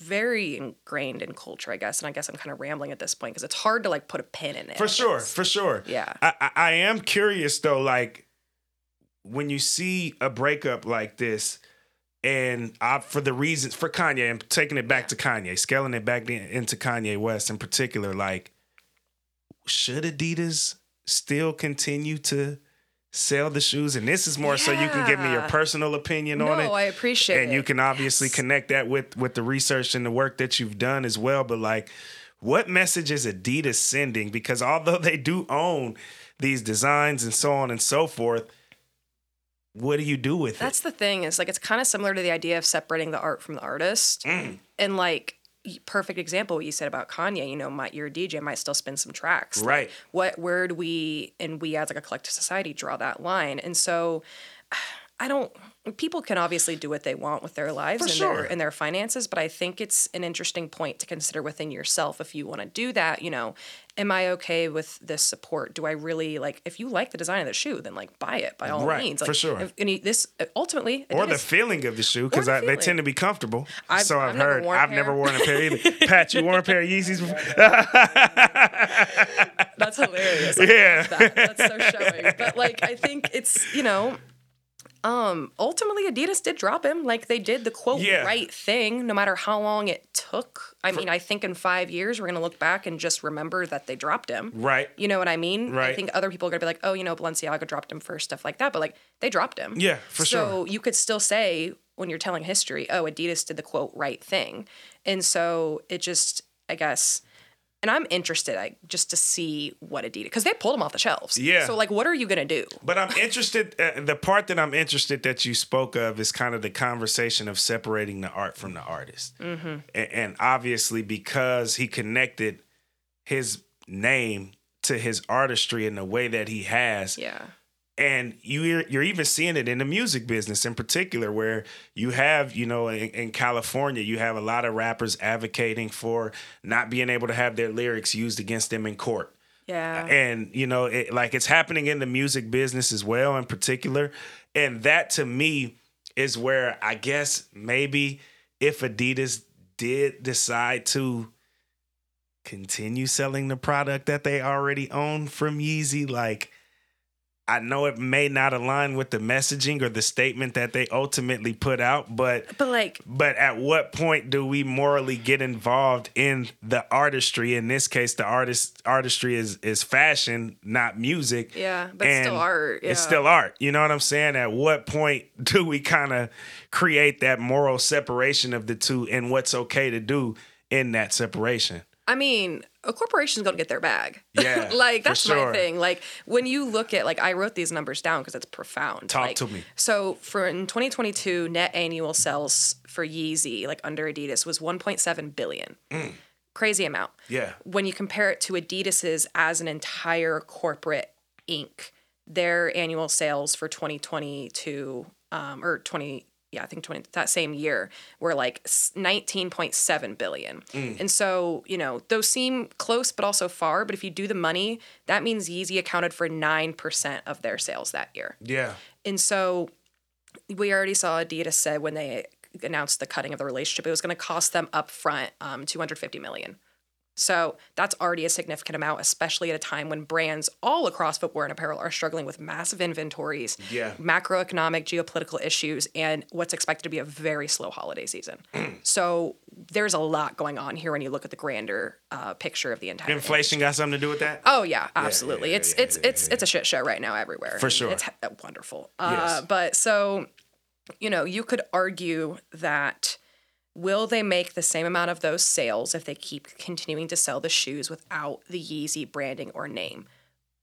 very ingrained in culture, I guess. And I guess I'm kind of rambling at this point because it's hard to like put a pin in it. For sure, for sure. Yeah. I, I, I am curious though, like when you see a breakup like this, and uh, for the reasons for Kanye, I'm taking it back to Kanye, scaling it back into Kanye West in particular, like should Adidas still continue to sell the shoes? And this is more so you can give me your personal opinion on it. No, I appreciate and it. you can obviously Yes. connect that with with the research and the work that you've done as well but like what message is adidas sending because although they do own these designs and so on and so forth what do you do with That's it That's the thing is like it's kind of similar to the idea of separating the art from the artist. Mm. And like perfect example what you said about Kanye, you know, my, your DJ might still spin some tracks. Like, Right. what where do we and we as like a collective society draw that line? And so I don't people can obviously do what they want with their lives For and sure. their and their finances, but I think it's an interesting point to consider within yourself if you want to do that, you know, am I okay with this support? Do I really like if you like the design of the shoe, then like buy it by all Right, means. for Like, sure. if- and this uh, ultimately or the feeling of the shoe because the they tend to be comfortable I've- so i've, I've heard a i've pair. never worn a pair either pat you worn a pair of yeezys before? That's hilarious. I Yeah. that. That's so showing. But like I think it's, you know, um ultimately Adidas did drop him. Like they did the quote Yeah. right thing no matter how long it took. I mean, I think in 5 years we're going to look back and just remember that they dropped him. right You know what I mean? Right. I think other people are going to be like, "Oh, you know, Balenciaga dropped him first, stuff like that." But like they dropped him. Yeah, for so sure. So you could still say when you're telling history, "Oh, Adidas did the quote right thing." And so it just I guess and I'm interested like, just to see what Adidas because they pulled them off the shelves. Yeah. So like, what are you gonna do? But I'm interested. Uh, the part that I'm interested that you spoke of is kind of the conversation of separating the art from the artist, mm-hmm. and, and obviously because he connected his name to his artistry in the way that he has, Yeah. And you you're even seeing it in the music business in particular where you have you know in, in california you have a lot of rappers advocating for not being able to have their lyrics used against them in court Yeah. and you know it, like it's happening in the music business as well in particular and that to me is where i guess maybe if adidas did decide to continue selling the product that they already own from Yeezy, like I know it may not align with the messaging or the statement that they ultimately put out, but But like, but at what point do we morally get involved in the artistry? In this case, the artist artistry is is fashion, not music. yeah, but it's still And art. It's still art. You know what I'm saying? At what point do we kind of create that moral separation of the two and what's okay to do in that separation? I mean, a corporation's gonna get their bag. Yeah, like that's sure. my thing. Like when you look at like I wrote these numbers down because it's profound. Talk Like, to me. So for in 2022, net annual sales for Yeezy, like under Adidas, was 1.7 billion. Mm. Crazy amount. Yeah. When you compare it to Adidas's as an entire corporate Inc., their annual sales for 2022 um, or 20 yeah, I think 20 that same year were like s- 19.7 billion. And so, you know, those seem close but also far, but if you do the money, that means Yeezy accounted for 9% of their sales that year. Yeah. And so we already saw Adidas said when they announced the cutting of the relationship, it was going to cost them upfront um, 250 million. So that's already a significant amount, especially at a time when brands all across footwear and apparel are struggling with massive inventories, Yeah. macroeconomic, geopolitical issues, and what's expected to be a very slow holiday season. so there's a lot going on here when you look at the grander uh, picture of the entire Inflation got something to do with that? Oh yeah, absolutely. yeah, it's yeah, it's it's yeah, it's a shit show right now everywhere. For sure. it's wonderful. Uh, Yes. but so, you know, you could argue that will they make the same amount of those sales if they keep continuing to sell the shoes without the Yeezy branding or name?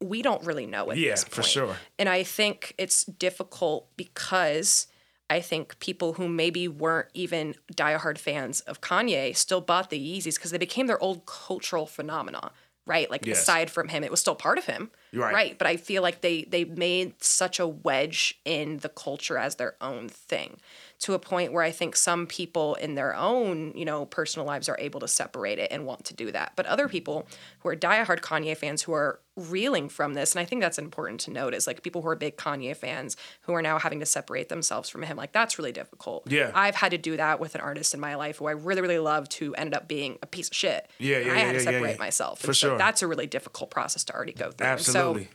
We don't really know at Yeah, for sure. And I think it's difficult because I think people who maybe weren't even diehard fans of Kanye still bought the Yeezys because they became their old cultural phenomena, right? Like Yes. aside from him, it was still part of him, Right. But I feel like they they made such a wedge in the culture as their own thing, to a point where I think some people in their own you know personal lives are able to separate it and want to do that, but other people who are diehard Kanye fans who are reeling from this, and I think that's important to note is like people who are big Kanye fans who are now having to separate themselves from him. Like that's really difficult. Yeah. I've had to do that with an artist in my life who I really really loved who ended up being a piece of shit. Yeah, And yeah, I yeah, had to yeah, yeah, separate yeah. myself. For so sure. That's a really difficult process to already go through. And so Absolutely.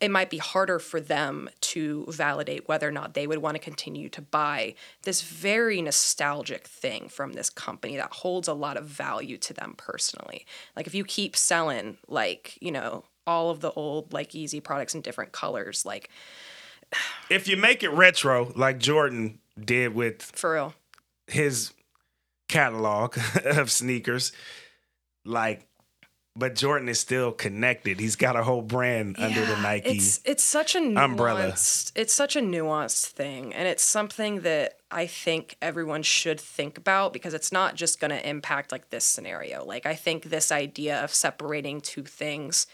It might be harder for them to validate whether or not they would want to continue to buy this very nostalgic thing from this company that holds a lot of value to them personally. Like if you keep selling like, you know, all of the old like Yeezy products in different colors, like if you make it retro, like Jordan did with for real. his catalog of sneakers, like, but Jordan is still connected. He's got a whole brand under the Yeah, Nike. It's it's such a nuanced, umbrella. It's such a nuanced thing, and it's something that I think everyone should think about because it's not just going to impact like this scenario. Like I think this idea of separating two things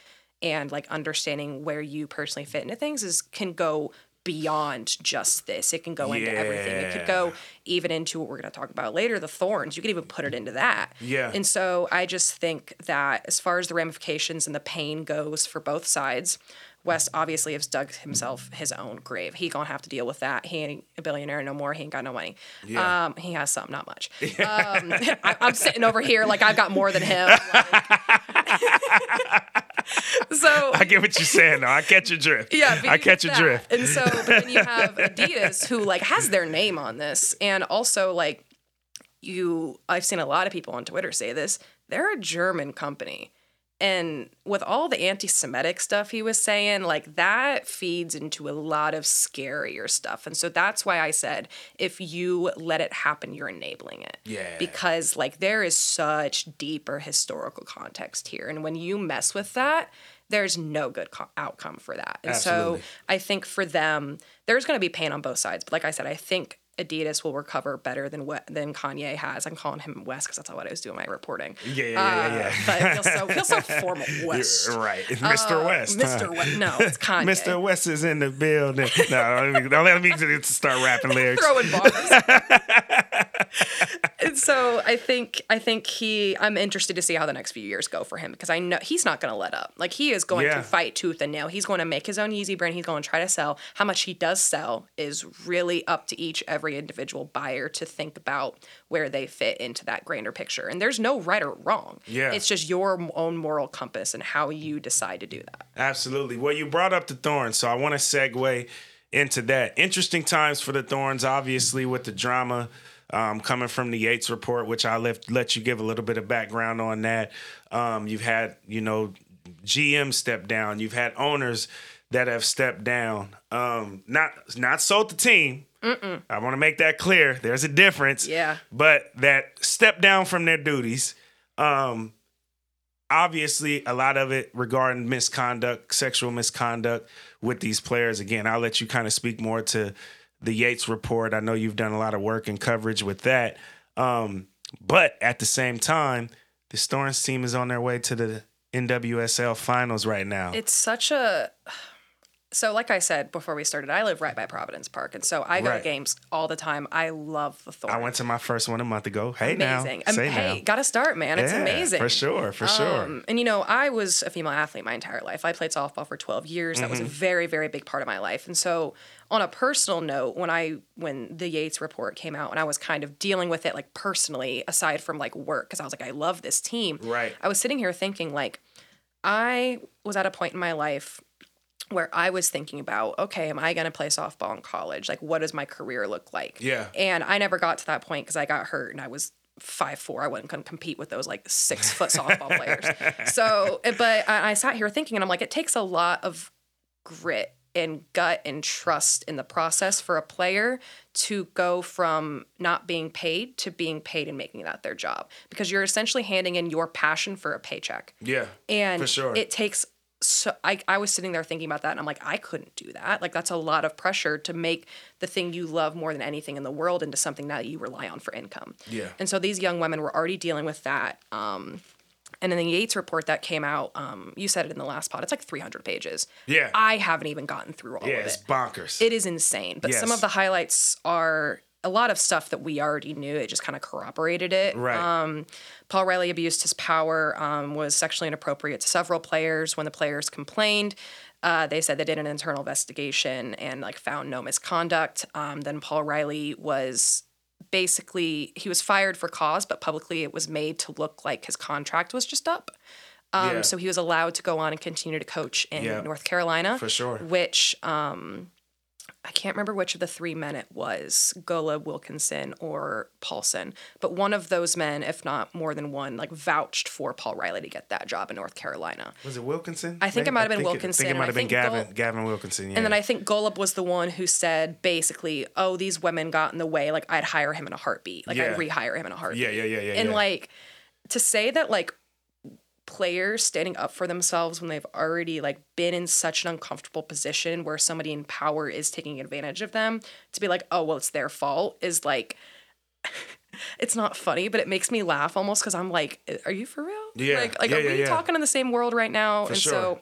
and like understanding where you personally fit into things is can go beyond just this. It can go into everything. It could go even into what we're going to talk about later, the thorns. You could even put it into that. Yeah. And so I just think that as far as the ramifications and the pain goes for both sides, West obviously has dug himself his own grave. He gonna have to deal with that. He ain't a billionaire no more. He ain't got no money. Yeah. Um, he has some, not much. Um, I, I'm sitting over here like I've got more than him. Like- I get what you're saying. Though. I catch your drift. yeah, I catch your drift. And so, then you have Adidas who like has their name on this, and also like you, I've seen a lot of people on Twitter say this. They're a German company, and with all the anti-Semitic stuff he was saying, like that feeds into a lot of scarier stuff. And so that's why I said, if you let it happen, you're enabling it Yeah. because like there is such deeper historical context here and when you mess with that there's no good co- outcome for that and Absolutely. so i think for them there's going to be pain on both sides but like i said i think adidas will recover better than what than kanye has i'm calling him west because that's what i was doing my reporting Yeah, yeah, yeah, yeah, Uh, but it feels so, feels so formal west You're right. Mr. Uh, West. mr huh? west no it's kanye Mr. West is in the building. No, don't let me, don't let me start rapping lyrics. throwing bars and so I think I think he I'm interested to see how the next few years go for him because I know he's not going to let up. Like he is going Yeah. to fight tooth and nail. He's going to make his own Yeezy brand. He's going to try to sell. How much he does sell is really up to each every individual buyer to think about where they fit into that grander picture. And there's no right or wrong. Yeah. It's just your own moral compass and how you decide to do that. Absolutely. Well, you brought up the Thorns, so I want to segue into that. Interesting times for the Thorns, obviously, with the drama um, coming from the Yates report, which I let let you give a little bit of background on that. Um, you've had, you know, GM step down. You've had owners that have stepped down. Um, not not sold the team. I want to make that clear. There's a difference. Yeah. But that step down from their duties. Um, obviously a lot of it regarding misconduct, sexual misconduct with these players. Again, I'll let you kind of speak more to the Yates report. I know you've done a lot of work and coverage with that. Um, but at the same time, the Thorns team is on their way to the NWSL finals right now. It's such a so like I said before we started, I live right by Providence Park, and so I go Right. to games all the time. I love the Thorns. I went to my first one a month ago. Hey amazing. now, Um, say hey, now. gotta start, man. It's Yeah, amazing for sure, for sure. Um, and you know, I was a female athlete my entire life. I played softball for 12 years. That was Mm-hmm. a very, very big part of my life. And so, on a personal note, when I when the Yates report came out, and I was kind of dealing with it like personally, aside from like work, because I was like, I love this team. Right. I was sitting here thinking like, I was at a point in my life where I was thinking about, okay, am I going to play softball in college? Like, what does my career look like? Yeah. And I never got to that point because I got hurt and I was five four. I wasn't to compete with those like six foot softball players. So, but I, I sat here thinking, and I'm like, it takes a lot of grit and gut and trust in the process for a player to go from not being paid to being paid and making that their job because you're essentially handing in your passion for a paycheck. yeah, And for sure. it takes so I, I was sitting there thinking about that and I'm like, I couldn't do that. Like that's a lot of pressure to make the thing you love more than anything in the world into something that you rely on for income. Yeah. And so these young women were already dealing with that. Um, and in the Yates report that came out, um, you said it in the last pod, it's like 300 pages. Yeah. I haven't even gotten through all yeah, of it's it. bonkers. It is insane. But some of the highlights are a lot of stuff that we already knew. It just kind of corroborated it. right. Um, Paul Riley abused his power, um, was sexually inappropriate to several players. When the players complained, uh, they said they did an internal investigation and like found no misconduct. Um, then Paul Riley was basically he was fired for cause, but publicly it was made to look like his contract was just up. Um, Yeah. So he was allowed to go on and continue to coach in Yeah. North Carolina for sure. which um I can't remember which of the three men it was, Golub, Wilkinson, or Paulson, but one of those men, if not more than one, like vouched for Paul Riley to get that job in North Carolina. Was it Wilkinson? I think it might have been think it- Wilkinson, I think it might have been Gavin. Gol- Gavin Wilkinson. Yeah. And then I think Golub was the one who said basically, "Oh, these women got in the way. Like I'd hire him in a heartbeat. Like Yeah. I'd rehire him in a heartbeat." Yeah, yeah, yeah, yeah. and yeah. like to say that like players standing up for themselves when they've already like been in such an uncomfortable position where somebody in power is taking advantage of them to be like oh well it's their fault is like it's not funny but it makes me laugh almost because i'm like are you for real Yeah, like like yeah, are yeah, we yeah. talking in the same world right now For and sure. so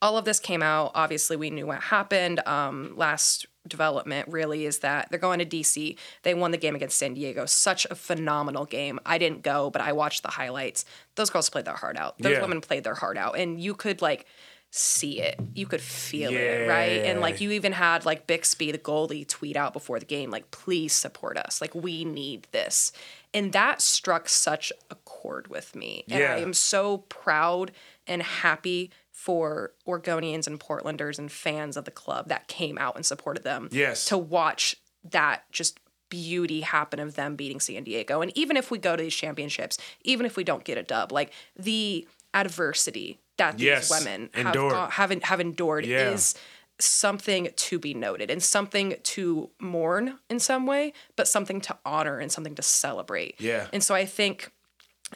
all of this came out. Obviously, we knew what happened. Um, last development really is that they're going to DC. They won the game against San Diego. Such a phenomenal game. I didn't go, but I watched the highlights. Those girls played their heart out. Those Yeah. women played their heart out, and you could like see it. You could feel it, right? And like you even had like Bixby, the goalie, tweet out before the game, like, "Please support us. Like we need this." And that struck such a chord with me. And Yeah. I am so proud and happy for Oregonians and Portlanders and fans of the club that came out and supported them. Yes. To watch that just beauty happen of them beating San Diego. And even if we go to these championships, even if we don't get a dub, like the adversity that these Yes. women have, Endured. have, have endured Yeah. is something to be noted and something to mourn in some way, but something to honor and something to celebrate. Yeah. And so I think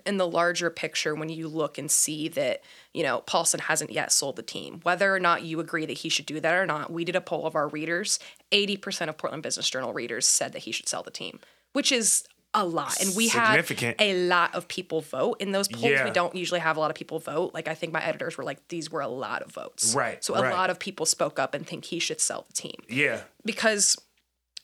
in the larger picture, when you look and see that, you know, Paulson hasn't yet sold the team, whether or not you agree that he should do that or not, we did a poll of our readers. 80% of Portland Business Journal readers said that he should sell the team, which is a lot. And we had a lot of people vote in those polls. Yeah. We don't usually have a lot of people vote. Like I think my editors were like, these were a lot of votes. Right, So a right. lot of people spoke up and think he should sell the team yeah. because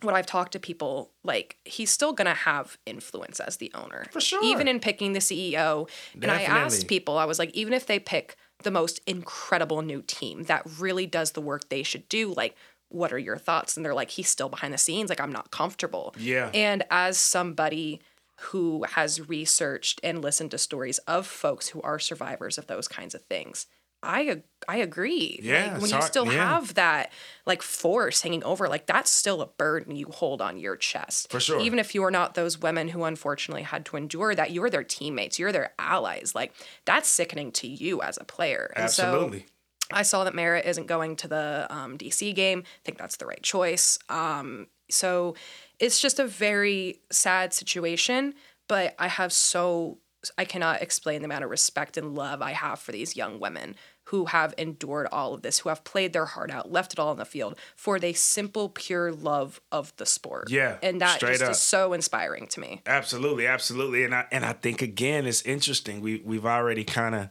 when I've talked to people, like he's still gonna have influence as the owner. For sure. Even in picking the CEO. And I asked people, I was like, even if they pick the most incredible new team that really does the work they should do, like what are your thoughts? And they're like, he's still behind the scenes, like I'm not comfortable. Yeah. And as somebody who has researched and listened to stories of folks who are survivors of those kinds of things, I I agree. Yeah, Like, when you still yeah. have that like force hanging over, like that's still a burden you hold on your chest. For sure. Even if you are not those women who unfortunately had to endure that, you're their teammates, you're their allies. Like that's sickening to you as a player. And so Absolutely. I saw that Merritt isn't going to the um, DC game. I think that's the right choice. Um, so it's just a very sad situation, but I have so I cannot explain the amount of respect and love I have for these young women who have endured all of this, who have played their heart out, left it all on the field for the simple, pure love of the sport. Yeah, and that just up. is so inspiring to me. Absolutely, absolutely, and I and I think again it's interesting. We we've already kind of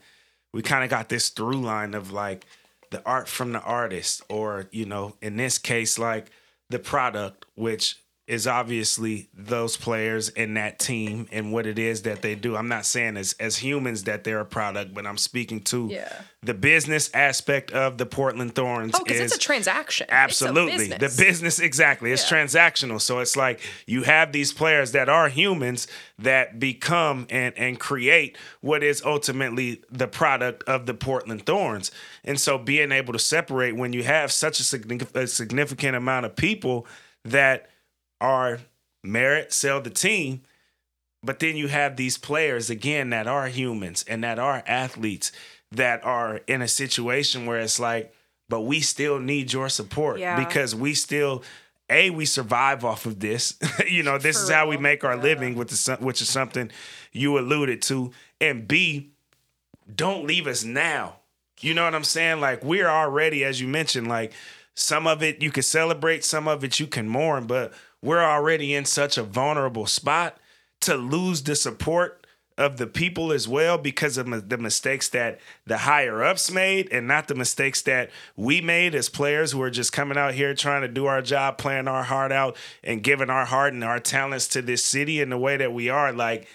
we kind of got this through line of like the art from the artist, or you know, in this case, like the product, which is obviously those players and that team and what it is that they do. I'm not saying as as humans that they're a product, but I'm speaking to Yeah. the business aspect of the Portland Thorns. Oh, because it's a transaction. Absolutely. business. The business, exactly. It's Yeah. transactional. So it's like you have these players that are humans that become and, and create what is ultimately the product of the Portland Thorns. And so being able to separate when you have such a, significant, a significant amount of people that are Merritt, sell the team, but then you have these players again that are humans and that are athletes that are in a situation where it's like, but we still need your support Yeah. because we still a we survive off of this. you know, this For is how we make our Yeah. living with the which is something you alluded to. And B, don't leave us now. You know what I'm saying? Like we're already, as you mentioned, like some of it you can celebrate, some of it you can mourn, but we're already in such a vulnerable spot to lose the support of the people as well because of the mistakes that the higher ups made and not the mistakes that we made as players who are just coming out here trying to do our job, playing our heart out and giving our heart and our talents to this city in the way that we are. Like,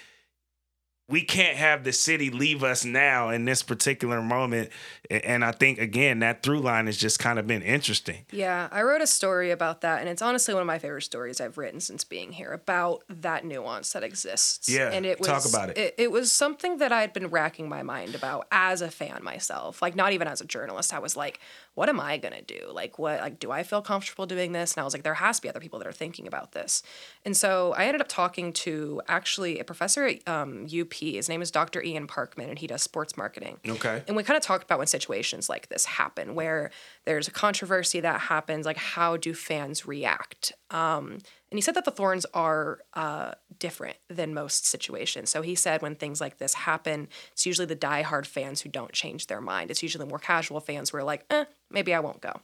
we can't have the city leave us now in this particular moment. And I think again that through line has just kind of been interesting. Yeah, I wrote a story about that, and it's honestly one of my favorite stories I've written since being here about that nuance that exists. Yeah, and it was talk about it. It, it was something that I had been racking my mind about as a fan myself, like not even as a journalist. I was like, what am I gonna do? Like, what? Like, do I feel comfortable doing this? And I was like, there has to be other people that are thinking about this. And so I ended up talking to actually a professor at um, UP. His name is Dr. Ian Parkman, and he does sports marketing. Okay. And we kind of talked about when situations like this happen, where there's a controversy that happens, like how do fans react? Um, and he said that the Thorns are uh, different than most situations. So he said when things like this happen, it's usually the diehard fans who don't change their mind. It's usually more casual fans who are like, eh, maybe I won't go.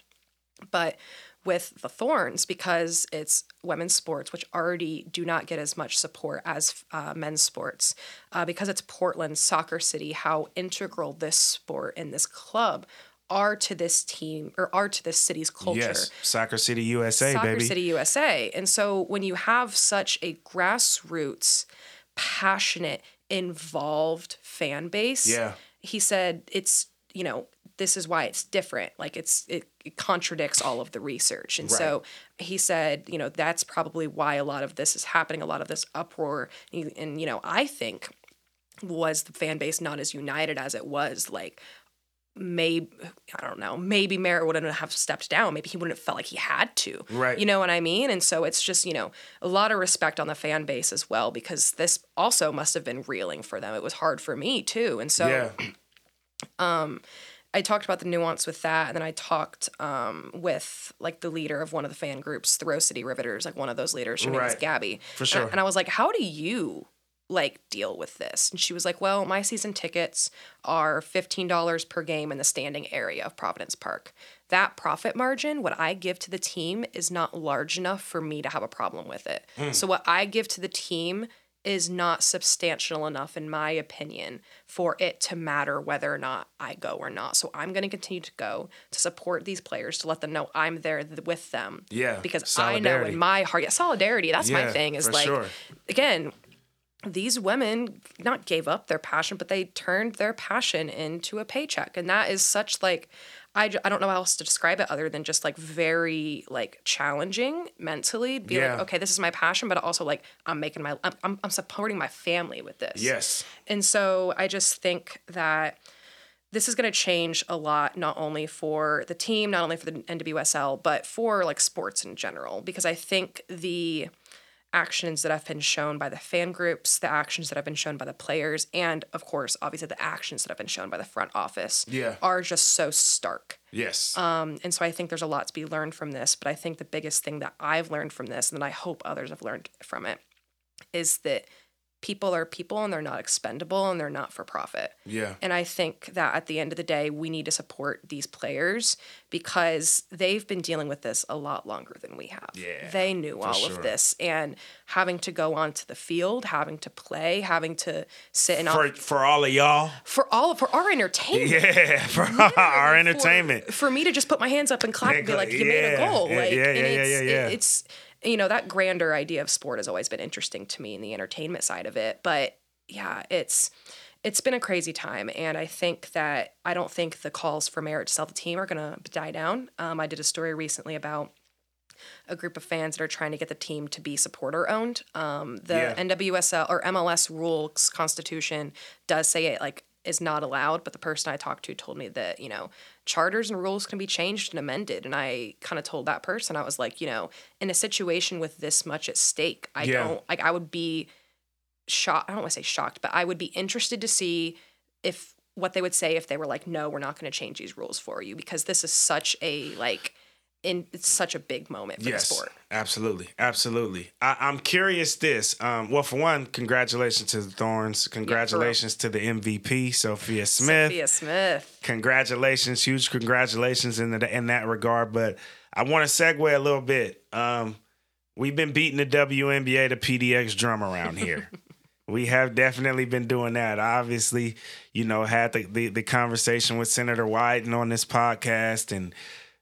But with the Thorns, because it's women's sports, which already do not get as much support as uh, men's sports, uh, because it's Portland, soccer city, how integral this sport and this club are to this team or are to this city's culture. Yes, Soccer City USA, Soccer baby. City USA. And so when you have such a grassroots, passionate, involved fan base, Yeah. he said it's, you know, this is why it's different. Like it's it, it contradicts all of the research. And so he said, you know, that's probably why a lot of this is happening, a lot of this uproar. And, and you know, I think was the fan base not as united as it was like maybe I don't know, maybe Merritt wouldn't have stepped down. Maybe he wouldn't have felt like he had to. Right. You know what I mean? And so it's just, you know, a lot of respect on the fan base as well, because this also must have been reeling for them. It was hard for me too. And so yeah. um I talked about the nuance with that, and then I talked um, with like the leader of one of the fan groups, the Rose City Riveters, like one of those leaders. Her name is Gabby. For And I- sure. And I was like, "How do you like deal with this?" And she was like, "Well, my season tickets are fifteen dollars per game in the standing area of Providence Park. That profit margin, what I give to the team, is not large enough for me to have a problem with it. Hmm. So what I give to the team." is not substantial enough, in my opinion, for it to matter whether or not I go or not. So I'm going to continue to go to support these players to let them know I'm there th- with them. Yeah, Because. I know in my heart, yeah, solidarity, that's my thing, is like, sure. again, these women not gave up their passion, but they turned their passion into a paycheck. And that is such like, I, I don't know how else to describe it other than just like very like challenging mentally. Be Yeah. like, okay, this is my passion, but also like I'm making my, I'm, I'm, I'm supporting my family with this. Yes. And so I just think that this is going to change a lot, not only for the team, not only for the NWSL, but for like sports in general. Because I think the actions that have been shown by the fan groups, the actions that have been shown by the players, and of course, obviously, the actions that have been shown by the front office Yeah. are just so stark. Yes. Um, and so I think there's a lot to be learned from this. But I think the biggest thing that I've learned from this, and that I hope others have learned from it, is that people are people and they're not expendable and they're not for profit. yeah. And I think that at the end of the day, we need to support these players because they've been dealing with this a lot longer than we have. Yeah, They knew all sure. of this and having to go onto the field, having to play, having to sit and For for all of y'all. for all for our entertainment. Yeah. For our entertainment. For, me to just put my hands up and clap and be like, you made a goal. yeah, Like, yeah, and yeah, it's, yeah, yeah. it- it's, you know, that grander idea of sport has always been interesting to me in the entertainment side of it. But yeah, it's, it's been a crazy time. And I think that, I don't think the calls for Merritt to sell the team are going to die down. Um, I did a story recently about a group of fans that are trying to get the team to be supporter owned. Um, the Yeah. NWSL or MLS rules constitution does say it like is not allowed, but the person I talked to told me that, you know, charters and rules can be changed and amended. And I kind of told that person, I was like, you know, in a situation with this much at stake, I Yeah. don't like I would be shocked. I don't want to say shocked, but I would be interested to see if what they would say if they were like, no, we're not going to change these rules for you because this is such a like in it's such a big moment for Yes, the sport. absolutely, absolutely. I, I'm curious. This, um, well, for one, congratulations to the Thorns. Congratulations to the MVP, Sophia Smith. Sophia Smith. Congratulations, huge congratulations in the, in that regard. But I want to segue a little bit. Um, we've been beating the WNBA, to PDX drum around here. we have definitely been doing that. Obviously, you know, had the, the the conversation with Senator Wyden on this podcast, and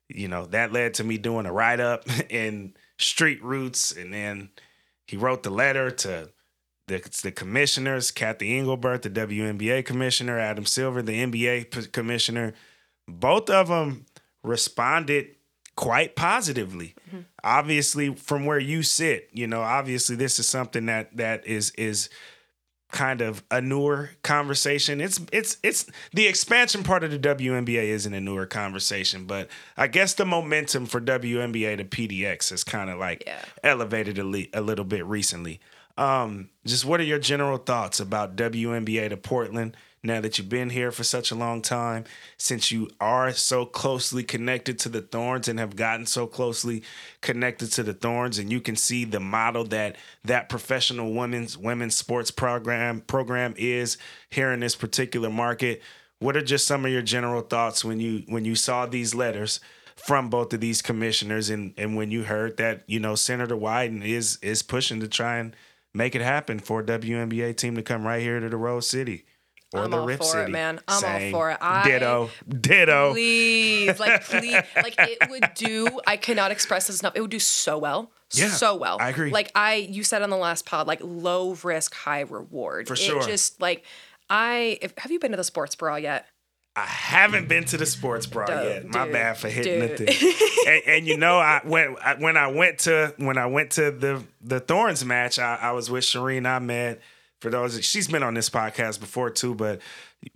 you know that led to me doing a write up in Street Roots, and then he wrote the letter to the, the commissioners, Cathy Engelbert, the WNBA commissioner, Adam Silver, the NBA p- commissioner. Both of them responded quite positively. Mm-hmm. Obviously, from where you sit, you know, obviously this is something that that is is kind of a newer conversation. It's it's it's the expansion part of the WNBA isn't a newer conversation, but I guess the momentum for WNBA to PDX has kind of like Yeah. elevated a, li- a little bit recently. Um, just what are your general thoughts about WNBA to Portland now that you've been here for such a long time? Since you are so closely connected to the Thorns and have gotten so closely connected to the Thorns, and you can see the model that that professional women's women's sports program program is here in this particular market. What are just some of your general thoughts when you when you saw these letters? from both of these commissioners and and when you heard that you know Senator Wyden is is pushing to try and make it happen for a WNBA team to come right here to the Rose City or I'm the all Rip for it, man. I'm all for it. I- ditto, ditto. Please, like, please, like it would do. I cannot express this enough. It would do so well, Yeah, so well. I agree. Like I, you said on the last pod, like low risk, high reward. For it sure. Just like I, if, have you been to the sports bra yet? I haven't been to the sports bra Dude, yet. My dude, bad for hitting the thing. and, and you know, I went I, when I went to when I went to the the Thorns match. I, I was with Shireen Ahmed. For those, she's been on this podcast before too, but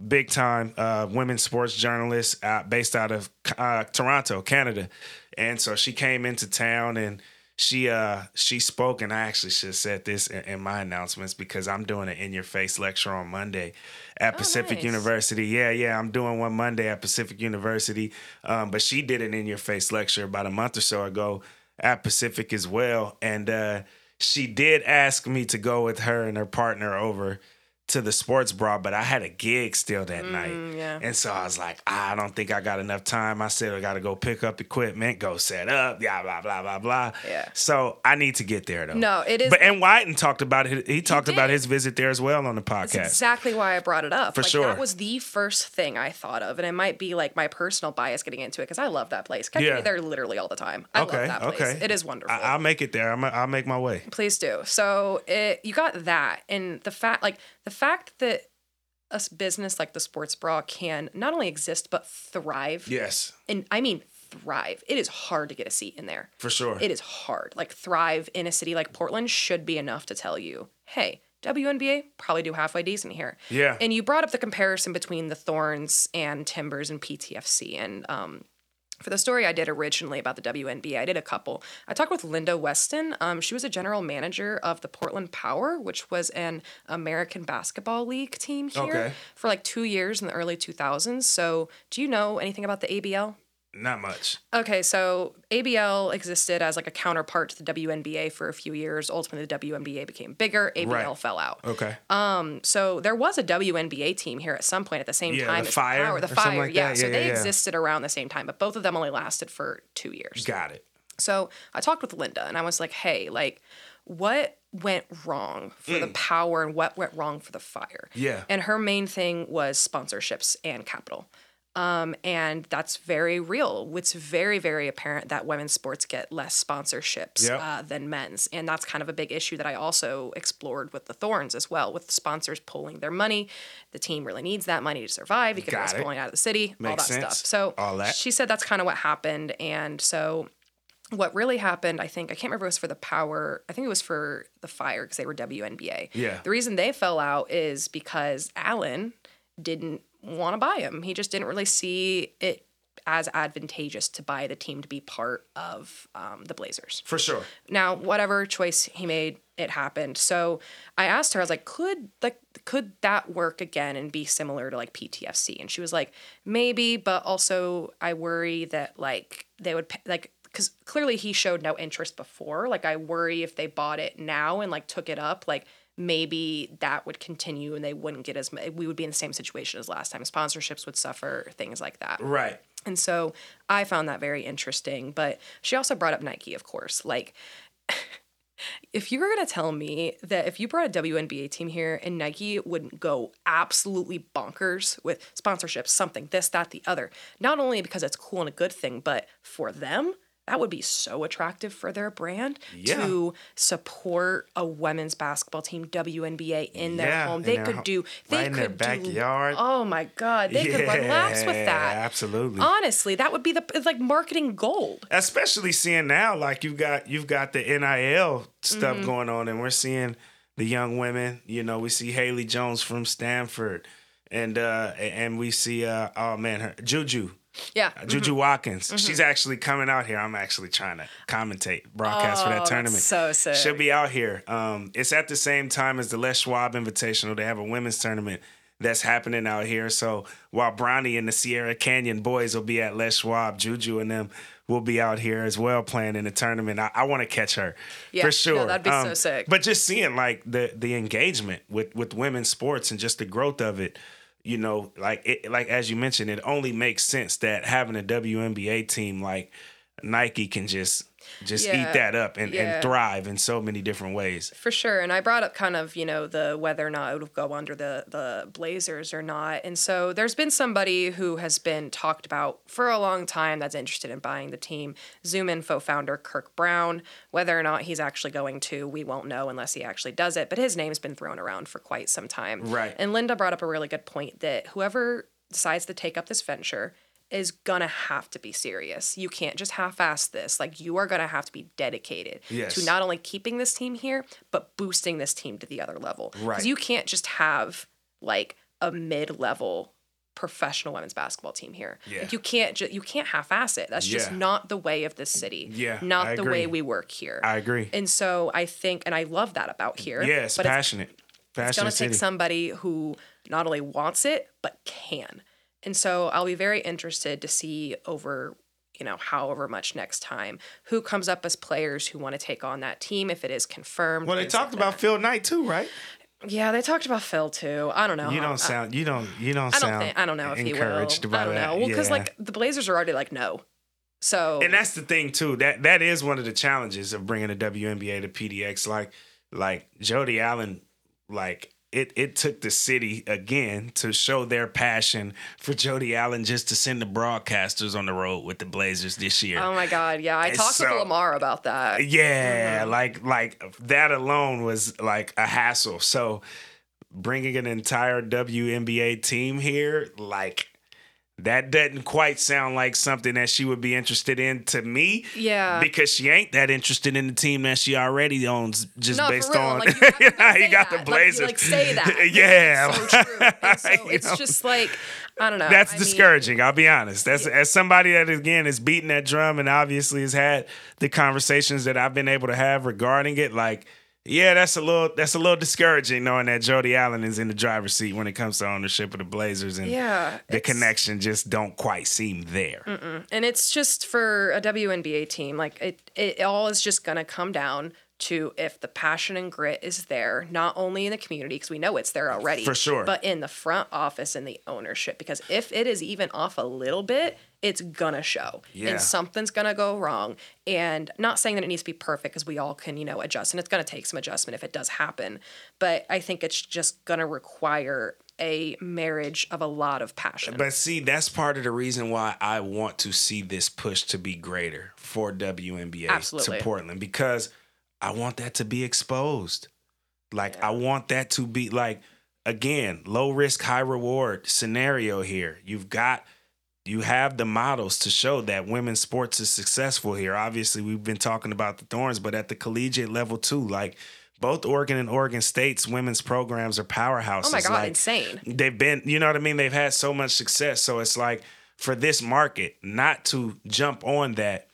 big time uh, women's sports journalist uh, based out of uh, Toronto, Canada. And so she came into town and she uh she spoke and I actually should have said this in, in my announcements because I'm doing an in your face lecture on Monday at Pacific nice. University. Yeah, yeah, I'm doing one Monday at Pacific University. Um, but she did an in your face lecture about a month or so ago at Pacific as well. And uh she did ask me to go with her and her partner over to the sports bra, but I had a gig still that night. Mm, yeah. And so I was like, I don't think I got enough time. I said I got to go pick up equipment, go set up, blah blah blah blah blah. Yeah. So I need to get there though. No, it is- But and Wyden talked about it. He talked about his visit there as well on the podcast. That's exactly why I brought it up. For like, sure. That was the first thing I thought of. And it might be like my personal bias getting into it because I love that place. Catch Yeah. me there literally all the time. I okay. love that place. Okay. It is wonderful. I, I'll make it there. I'm, I'll make my way. Please do. So it, you got that, and the fact, like the fact that a business like the sports bra can not only exist but thrive. Yes, And I mean thrive. It is hard to get a seat in there. for sure. It is hard. Like thrive in a city like Portland should be enough to tell you, hey, WNBA probably do halfway decent here. Yeah. And you brought up the comparison between the Thorns and Timbers and PTFC. And um, for the story I did originally about the WNBA, I did a couple. I talked with Linda Weston. Um, she was a general manager of the Portland Power, which was an American basketball league team here Okay. for like two years in the early 2000s. So, do you know anything about the ABL? Not much. Okay, so ABL existed as like a counterpart to the WNBA for a few years. Ultimately, the WNBA became bigger. ABL Right. fell out. Okay. Um. So there was a WNBA team here at some point at the same Yeah, time the Fire Power, the Fire. like yeah, that. so Yeah, they yeah, yeah. existed around the same time, but both of them only lasted for two years. Got it. So I talked with Linda and I was like, hey, like, what went wrong for the power and what went wrong for the fire? Mm. Yeah. And her main thing was sponsorships and capital. Um, and that's very real. It's very, very apparent that women's sports get less sponsorships Yep. uh, than men's. And that's kind of a big issue that I also explored with the Thorns as well, with sponsors pulling their money. The team really needs that money to survive because Got it's it. pulling out of the city, all that sense. stuff. So All that. she said that's kind of what happened. And so what really happened, I think, I can't remember if it was for the power, I think it was for the fire because they were WNBA. Yeah. The reason they fell out is because Allen didn't want to buy him. He just didn't really see it as advantageous to buy the team to be part of um, the Blazers. For sure. Now, whatever choice he made, it happened. So I asked her, I was like, could like could that work again and be similar to like PTFC? And she was like, maybe, but also I worry that like they would pay, like because clearly he showed no interest before. Like I worry if they bought it now and like took it up, like maybe that would continue and they wouldn't get as we would be in the same situation as last time. Sponsorships would suffer, things like that. Right. And so I found that very interesting. But she also brought up Nike, of course. Like, if you were going to tell me that if you brought a WNBA team here and Nike wouldn't go absolutely bonkers with sponsorships, something, this, that, the other, not only because it's cool and a good thing, but for them, that would be so attractive for their brand Yeah. to support a women's basketball team WNBA in their Yeah, home. They their could do they right in their could do- backyard. oh my god, they could run laps with that. Absolutely. Honestly, that would be the it's like marketing gold. especially seeing now like you've got you've got the NIL stuff Mm-hmm. going on and we're seeing the young women you know we see Haley Jones from Stanford and uh and we see uh oh man her Juju Yeah. Juju Mm-hmm. Watkins she's actually coming out here I'm actually trying to commentate broadcast for Oh, that tournament so sick. she'll be out here um it's at the same time as the Les Schwab Invitational they have a women's tournament that's happening out here. So while Bronny and the Sierra Canyon boys will be at Les Schwab, Juju and them will be out here as well playing in the tournament. I, I want to catch her Yeah, for sure. Um, that'd be so sick. But just seeing like the the engagement with with women's sports and just the growth of it, you know, like it like as you mentioned, it only makes sense that having a WNBA team like Nike can just just Yeah, eat that up and, yeah. and thrive in so many different ways. For sure. And I brought up kind of, you know, the whether or not it would go under the the Blazers or not. And so there's been somebody who has been talked about for a long time that's interested in buying the team. Zoom Info founder Kirk Brown. Whether or not he's actually going to, we won't know unless he actually does it. But his name's been thrown around for quite some time. Right. And Linda brought up a really good point that whoever decides to take up this venture is gonna have to be serious. You can't just half-ass this. Like you are gonna have to be dedicated Yes. to not only keeping this team here, but boosting this team to the other level. Right. Because you can't just have like a mid-level professional women's basketball team here. Yeah. Like you can't ju- you can't half-ass it. That's just Yeah. not the way of this city. Yeah, Not I the agree. way we work here. I agree. and so I think, and I love that about here. Yeah, it's but it's passionate. passionate it's to city. take somebody who not only wants it but can. And so I'll be very interested to see over you know however much next time who comes up as players who want to take on that team if it is confirmed. Well, they talked like about that. Phil Knight too, right? Yeah, they talked about Phil too. I don't know. You don't sound. You don't. You don't I don't sound. think. I don't know if he will. encouraged by I don't know. Well, because Yeah. like the Blazers are already like no. So and that's the thing too. That that is one of the challenges of bringing the WNBA to PDX. Like like Jody Allen, like it it took the city again to show their passion for Jody Allen just to send the broadcasters on the road with the Blazers this year. Oh my God! Yeah, I And talked so- with Lamar about that. Yeah, Mm-hmm. like like that alone was like a hassle. So bringing an entire WNBA team here, like that doesn't quite sound like something that she would be interested in to me. Yeah. because she ain't that interested in the team that she already owns, just No, based on like, you you got that. the Blazers. like, say that. yeah, It's so true. And so it's just like I don't know. That's I mean, discouraging. I'll be honest. That's as somebody that again is beating that drum and obviously has had the conversations that I've been able to have regarding it. Like, yeah, that's a little that's a little discouraging knowing that Jody Allen is in the driver's seat when it comes to ownership of the Blazers and Yeah, the connection just don't quite seem there. and it's just for a WNBA team. Like it, it all is just gonna come down to if the passion and grit is there, not only in the community because we know it's there already, For sure. but in the front office and the ownership. Because if it is even off a little bit, it's gonna show, Yeah. and something's gonna go wrong. And not saying that it needs to be perfect because we all can, you know, adjust, and it's gonna take some adjustment if it does happen. But I think it's just gonna require a marriage of a lot of passion. But see, that's part of the reason why I want to see this push to be greater for WNBA Absolutely. to Portland because I want that to be exposed. Like I want that to be like again, low risk, high reward scenario here. You've got you have the models to show that women's sports is successful here. Obviously, we've been talking about the Thorns, but at the collegiate level too, like both Oregon and Oregon State's women's programs are powerhouses. oh my god, like, insane! they've been you know what i mean they've had so much success so it's like for this market not to jump on that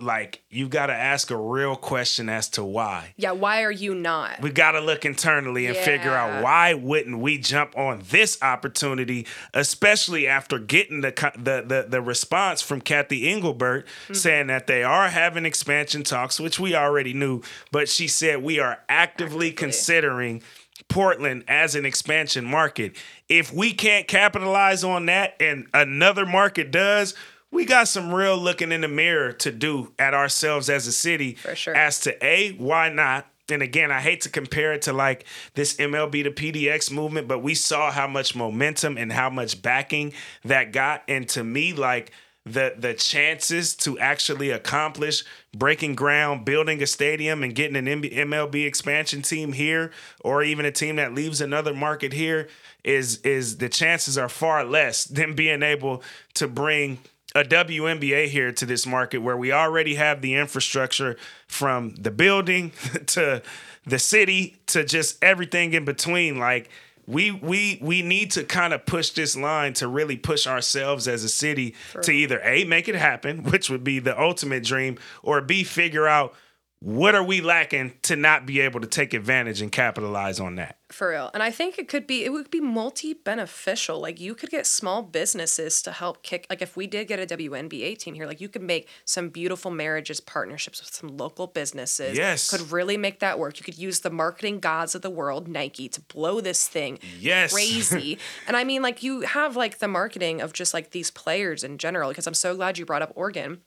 like you got to ask a real question as to why Yeah, why are you not? we got to look internally and figure out why wouldn't we jump on this opportunity especially after getting the the the, the response from Cathy Engelbert Mm-hmm. saying that they are having expansion talks which we already knew but she said we are actively. considering Portland as an expansion market. If we can't capitalize on that and another market does, we got some real looking in the mirror to do at ourselves as a city For sure. as to A, why not? And again, I hate to compare it to like this MLB to PDX movement, but we saw how much momentum and how much backing that got. And to me, like the the chances to actually accomplish breaking ground, building a stadium, and getting an MLB expansion team here, or even a team that leaves another market here, is is the chances are far less than being able to bring a WNBA here to this market where we already have the infrastructure from the building to the city to just everything in between. Like we we we need to kind of push this line to really push ourselves as a city to either A make it happen, which would be the ultimate dream, or B figure out what are we lacking to not be able to take advantage and capitalize on that. For real. And I think it could be it would be multi beneficial. Like you could get small businesses to help kick like if we did get a WNBA team here, like you could make some beautiful marriages, partnerships with some local businesses. Yes. Could really make that work. You could use the marketing gods of the world, Nike, to blow this thing Yes. crazy. and I mean like you have like the marketing of just like these players in general, because I'm so glad you brought up Oregon.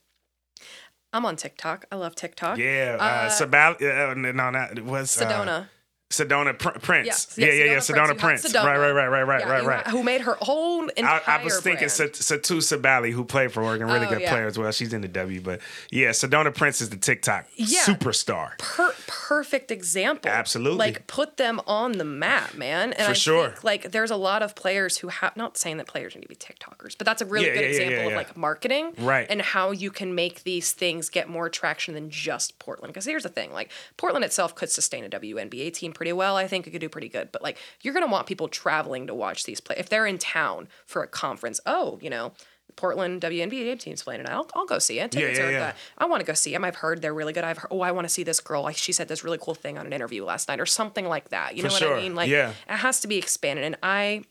I'm on TikTok. I love TikTok. Yeah, uh, Uh, Sabal- uh, no, not it was uh, Sedona. Pr- Prince. Yeah, Yeah, yeah, yeah. Sedona Sedona Prince. Sedona. Right, right, right, right, right, Yeah, right, who- right. Who made her own entire I, I was thinking brand. Satou Sabally, who played for Oregon, really Oh, good yeah. player as well. She's in the W, but yeah, Sedona Prince is the TikTok Yeah. superstar. per- perfect example. Absolutely. Like put them on the map, man. And For I sure. Think, like there's a lot of players who have not saying that players need to be TikTokers, but that's a really Yeah, good yeah, yeah, example yeah, of like marketing. Right. And how you can make these things get more traction than just Portland. Because here's the thing, like Portland itself could sustain a WNBA team pretty well. I think it could do pretty good. But like you're gonna want people traveling to watch these play if they're in town for a conference. Oh, you know. Portland WNBA team's playing tonight. I'll, I'll go see it. Tickets yeah, are yeah. good. I want to go see them. I've heard they're really good. I've heard, oh, I want to see this girl. Like she said this really cool thing on an interview last night or something like that. You For know what sure. I mean? Like Yeah. it has to be expanded. And I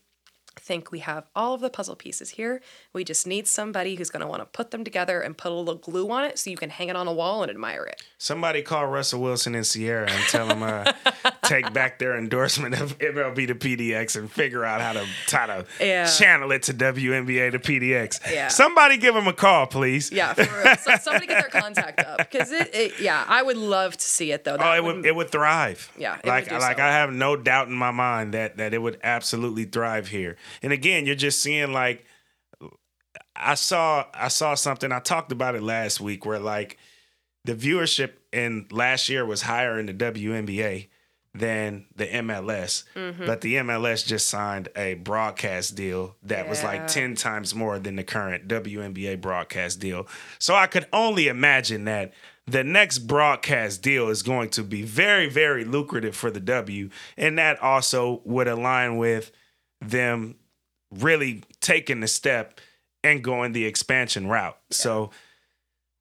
think we have all of the puzzle pieces here. We just need somebody who's going to want to put them together and put a little glue on it so you can hang it on a wall and admire it. Somebody call Russell Wilson and Ciara and tell him, uh, take back their endorsement of MLB to PDX and figure out how to try to Yeah. channel it to WNBA to PDX. Yeah. Somebody give them a call, please. Yeah, for real. So, somebody get their contact up because it, it. Yeah, I would love to see it though. That Oh, it would it would thrive. Yeah, it like like so. I have no doubt in my mind that that it would absolutely thrive here. And again, you're just seeing like I saw I saw something I talked about it last week where like the viewership in last year was higher in the WNBA than the MLS, Mm-hmm. but the MLS just signed a broadcast deal that was like 10 times more than the current WNBA broadcast deal. So I could only imagine that the next broadcast deal is going to be very, very lucrative for the W. And that also would align with them really taking the step and going the expansion route. So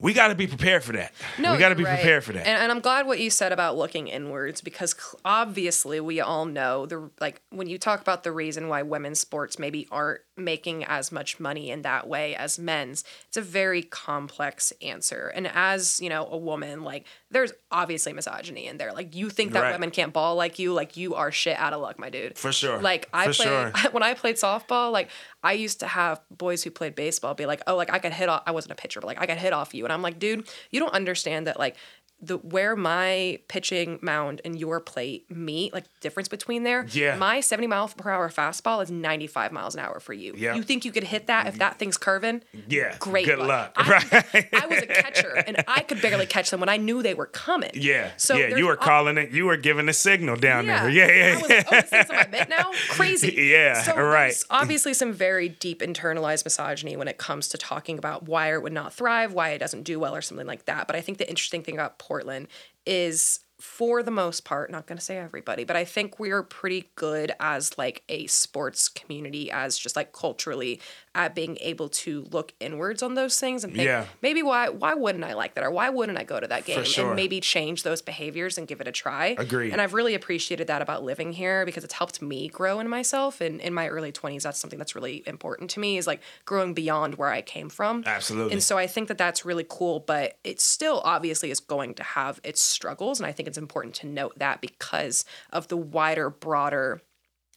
we got to be prepared for that. No, we got to be right. prepared for that. And, and I'm glad what you said about looking inwards because obviously we all know the like when you talk about the reason why women's sports maybe aren't making as much money in that way as men's. It's a very complex answer. And as, you know, a woman, like there's obviously misogyny in there. Like you think that Right. women can't ball like you, like you are shit out of luck, my dude. For sure. Like I For played sure. when I played softball, like I used to have boys who played baseball be like, "Oh, like I could hit off I wasn't a pitcher, but like I could hit off you." And I'm like, "Dude, you don't understand that like the where my pitching mound and your plate meet, like difference between there. Yeah. My 70 mile per hour fastball is 95 miles an hour for you. Yeah. You think you could hit that if that thing's curving? yeah. Great. Good luck. luck. I, right. I was a catcher and I could barely catch them when I knew they were coming. Yeah. So yeah. You were calling it. You were giving a signal down Yeah. there. Yeah. Yeah. I was like, oh, this my mitt now? Crazy. Yeah, So right. obviously some very deep internalized misogyny when it comes to talking about why it would not thrive, why it doesn't do well, or something like that. But I think the interesting thing about Portland is for the most part, not going to say everybody, but I think we're pretty good as like a sports community, as just like culturally at being able to look inwards on those things and think Yeah. maybe why why wouldn't I like that or why wouldn't I go to that game sure. and maybe change those behaviors and give it a try. Agree. And I've really appreciated that about living here because it's helped me grow in myself. And in my early 20s, that's something that's really important to me is like growing beyond where I came from. Absolutely. And so I think that that's really cool, but it still obviously is going to have its struggles. And I think it's important to note that because of the wider, broader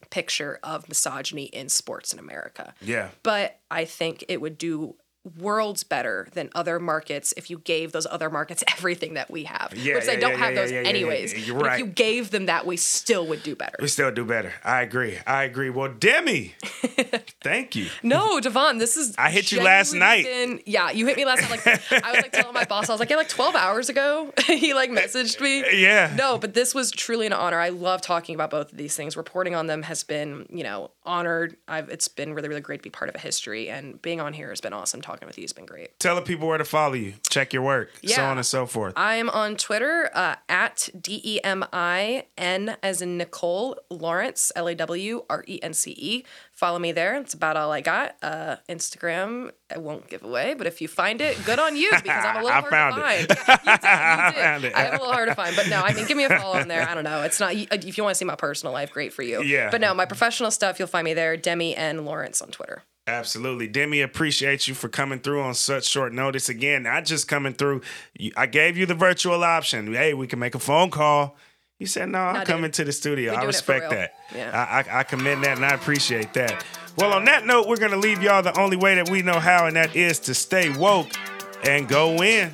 picture of misogyny in sports in America. yeah. But I think it would do worlds better than other markets if you gave those other markets everything that we have. Yeah, which they yeah, don't yeah, have those anyways. you're right. if you gave them that, we still would do better. We still do better. I agree. I agree. Well, Demi, thank you. No, Devon, this is. I hit you last night. been- yeah, you hit me last night. Like I was like telling my boss, I was like, yeah, like twelve hours ago, he like messaged me. Uh, yeah. No, but this was truly an honor. I love talking about both of these things. Reporting on them has been, you know, honored. I've it's been really, really great to be part of a history, and being on here has been awesome. Talking with you has been great. Tell the people where to follow you, check your work, so on and so forth. I am on Twitter uh, at D E M I N as in Nicole Lawrence L A W R E N C E. Follow me there. That's about all I got. Uh, Instagram I won't give away, but if you find it, good on you because I'm a little I hard found to it. find. Yeah, you did, I you did. found it. I am a little hard to find, but no, I mean, give me a follow on there. I don't know. It's not if you want to see my personal life, great for you. Yeah. But no, my professional stuff, you'll find me there. Demi and Lawrence on Twitter. Absolutely. Demi, appreciate you for coming through on such short notice. Again, not just coming through. I gave you the virtual option. Hey, we can make a phone call. You said, no, I'm Nah, dude. coming to the studio. I doing it for respect that. Yeah. I, I, I commend that and I appreciate that. Well, on that note, we're going to leave y'all the only way that we know how, and that is to stay woke and go in.